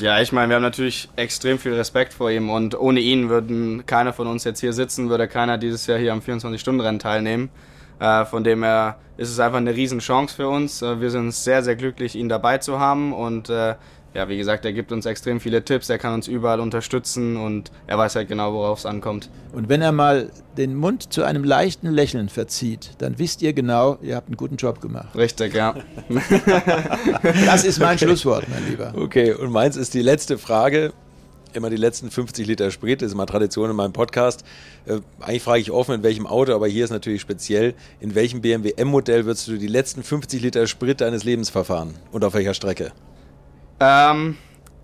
Ja, ich meine, wir haben natürlich extrem viel Respekt vor ihm und ohne ihn würden keiner von uns jetzt hier sitzen, würde keiner dieses Jahr hier am 24-Stunden-Rennen teilnehmen. Äh, von dem her ist es einfach eine Riesenchance für uns. Äh, wir sind sehr, sehr glücklich, ihn dabei zu haben und äh, ja, wie gesagt, er gibt uns extrem viele Tipps, er kann uns überall unterstützen und er weiß halt genau, worauf es ankommt. Und wenn er mal den Mund zu einem leichten Lächeln verzieht, dann wisst ihr genau, ihr habt einen guten Job gemacht. Richtig, ja. [LAUGHS] Das ist mein Schlusswort, mein Lieber. Okay, und meins ist die letzte Frage. Immer die letzten 50 Liter Sprit, das ist immer Tradition in meinem Podcast. Äh, eigentlich frage ich offen, in welchem Auto, aber hier ist natürlich speziell, in welchem BMW M-Modell würdest du die letzten 50 Liter Sprit deines Lebens verfahren? Und auf welcher Strecke? Ähm,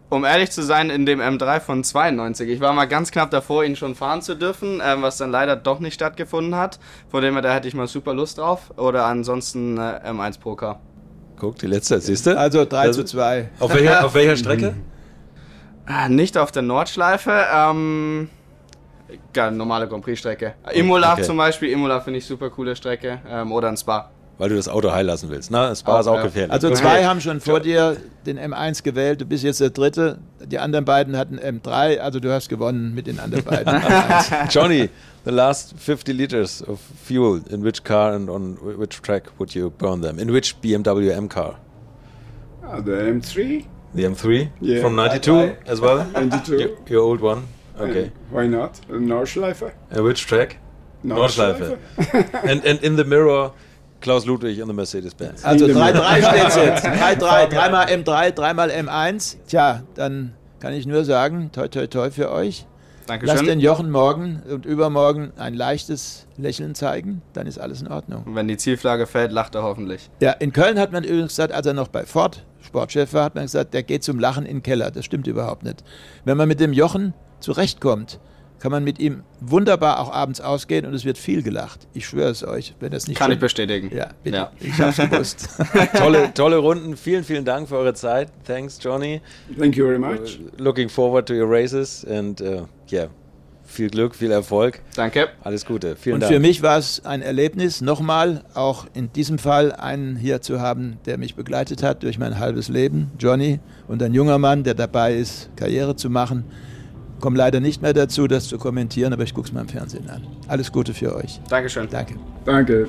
um ehrlich zu sein, in dem M3 von 92. Ich war mal ganz knapp davor, ihn schon fahren zu dürfen, ähm, was dann leider doch nicht stattgefunden hat. Von dem her, da hätte ich mal super Lust drauf. Oder ansonsten äh, M1 Pro Car. Guck, die letzte, siehst du? Also 3 Also, zu 2. Auf welcher, [LAUGHS] auf welcher Strecke? Ah, Nicht auf der Nordschleife, ähm, normale Grand Prix-Strecke. Imola Okay. zum Beispiel, Imola finde ich super coole Strecke. Ähm, oder ein Spa. Weil du das Auto heil lassen willst. Na, Spa Auch, ist auch ja. gefährlich. Also Okay. zwei haben schon vor dir den M1 gewählt, du bist jetzt der Dritte. Die anderen beiden hatten M3, also du hast gewonnen mit den anderen beiden. [LAUGHS] M1. Johnny, the last 50 liters of fuel, in which car and on which track would you burn them? In which BMW M car? Uh, the M3. The M3 Yeah. from 92 as well? [LAUGHS] 92. Your, your old one? Okay. Uh, why not? A Nordschleife. Uh, which track? Nordschleife. and, and in the mirror, Klaus Ludwig in the Mercedes-Benz. Also 3-3 steht jetzt. [LAUGHS] 3-3, dreimal M3, dreimal M1. Tja, dann kann ich nur sagen, toi toi toi für euch. Dankeschön. Lass den Jochen morgen und übermorgen ein leichtes Lächeln zeigen, dann ist alles in Ordnung. Und wenn die Zielflagge fällt, lacht er hoffentlich. Ja, in Köln hat man übrigens gesagt, als er noch bei Ford Sportchef war, hat man gesagt, der geht zum Lachen in den Keller. Das stimmt überhaupt nicht. Wenn man mit dem Jochen zurechtkommt, kann man mit ihm wunderbar auch abends ausgehen und es wird viel gelacht. Ich schwöre es euch, wenn das nicht Kann ich stimmt. bestätigen. Ja, bitte. Ja. Ich hab's gewusst. [LAUGHS] tolle, tolle Runden. Vielen, vielen Dank für eure Zeit. Thanks, Johnny. Thank you very much. Looking forward to your races and uh, yeah, viel Glück, viel Erfolg. Danke. Alles Gute. Vielen Und Dank. für mich war es ein Erlebnis, nochmal auch in diesem Fall einen hier zu haben, der mich begleitet hat durch mein halbes Leben, Johnny, und ein junger Mann, der dabei ist, Karriere zu machen. Komme leider nicht mehr dazu, das zu kommentieren, aber ich gucke es mal im Fernsehen an. Alles Gute für euch. Dankeschön. Danke. Danke.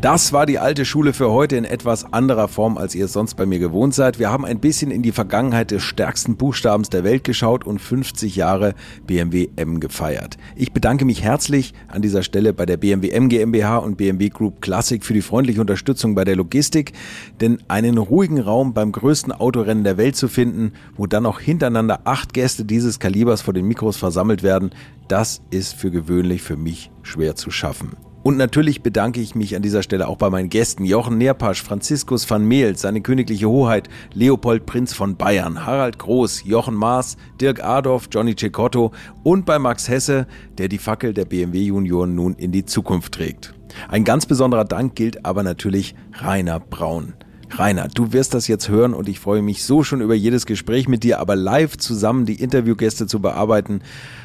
Das war die alte Schule für heute in etwas anderer Form, als ihr es sonst bei mir gewohnt seid. Wir haben ein bisschen in die Vergangenheit des stärksten Buchstabens der Welt geschaut und 50 Jahre BMW M gefeiert. Ich bedanke mich herzlich an dieser Stelle bei der BMW M GmbH und BMW Group Classic für die freundliche Unterstützung bei der Logistik, denn einen ruhigen Raum beim größten Autorennen der Welt zu finden, wo dann auch hintereinander acht Gäste dieses Kalibers vor den Mikros versammelt werden, das ist für gewöhnlich für mich schwer zu schaffen. Und natürlich bedanke ich mich an dieser Stelle auch bei meinen Gästen Jochen Nerpasch, Franziskus van Mehls, seine königliche Hoheit, Leopold Prinz von Bayern, Harald Groß, Jochen Maas, Dirk Adorf, Johnny Cecotto und bei Max Hesse, der die Fackel der BMW Junioren nun in die Zukunft trägt. Ein ganz besonderer Dank gilt aber natürlich Rainer Braun. Rainer, du wirst das jetzt hören und ich freue mich so schon über jedes Gespräch mit dir, aber live zusammen die Interviewgäste zu bearbeiten,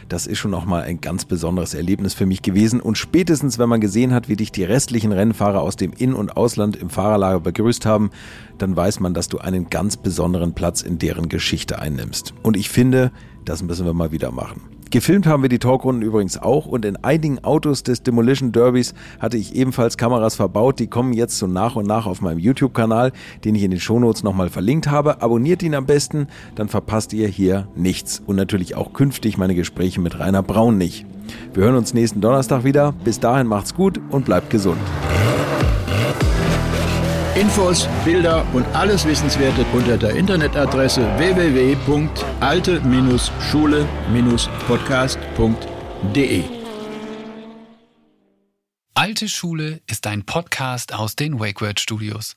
das ist schon auch mal ein ganz besonderes Erlebnis für mich gewesen und spätestens, wenn man gesehen hat, wie dich die restlichen Rennfahrer aus dem In- und Ausland im Fahrerlager begrüßt haben, dann weiß man, dass du einen ganz besonderen Platz in deren Geschichte einnimmst. Und ich finde, das müssen wir mal wieder machen. Gefilmt haben wir die Talkrunden übrigens auch und in einigen Autos des Demolition Derbys hatte ich ebenfalls Kameras verbaut. Die kommen jetzt so nach und nach auf meinem YouTube-Kanal, den ich in den Shownotes nochmal verlinkt habe. Abonniert ihn am besten, dann verpasst ihr hier nichts. Und natürlich auch künftig meine Gespräche mit Rainer Braun nicht. Wir hören uns nächsten Donnerstag wieder. Bis dahin macht's gut und bleibt gesund. Infos, Bilder und alles Wissenswerte unter der Internetadresse www.alte-schule-podcast.de. Alte Schule ist ein Podcast aus den WakeWord Studios.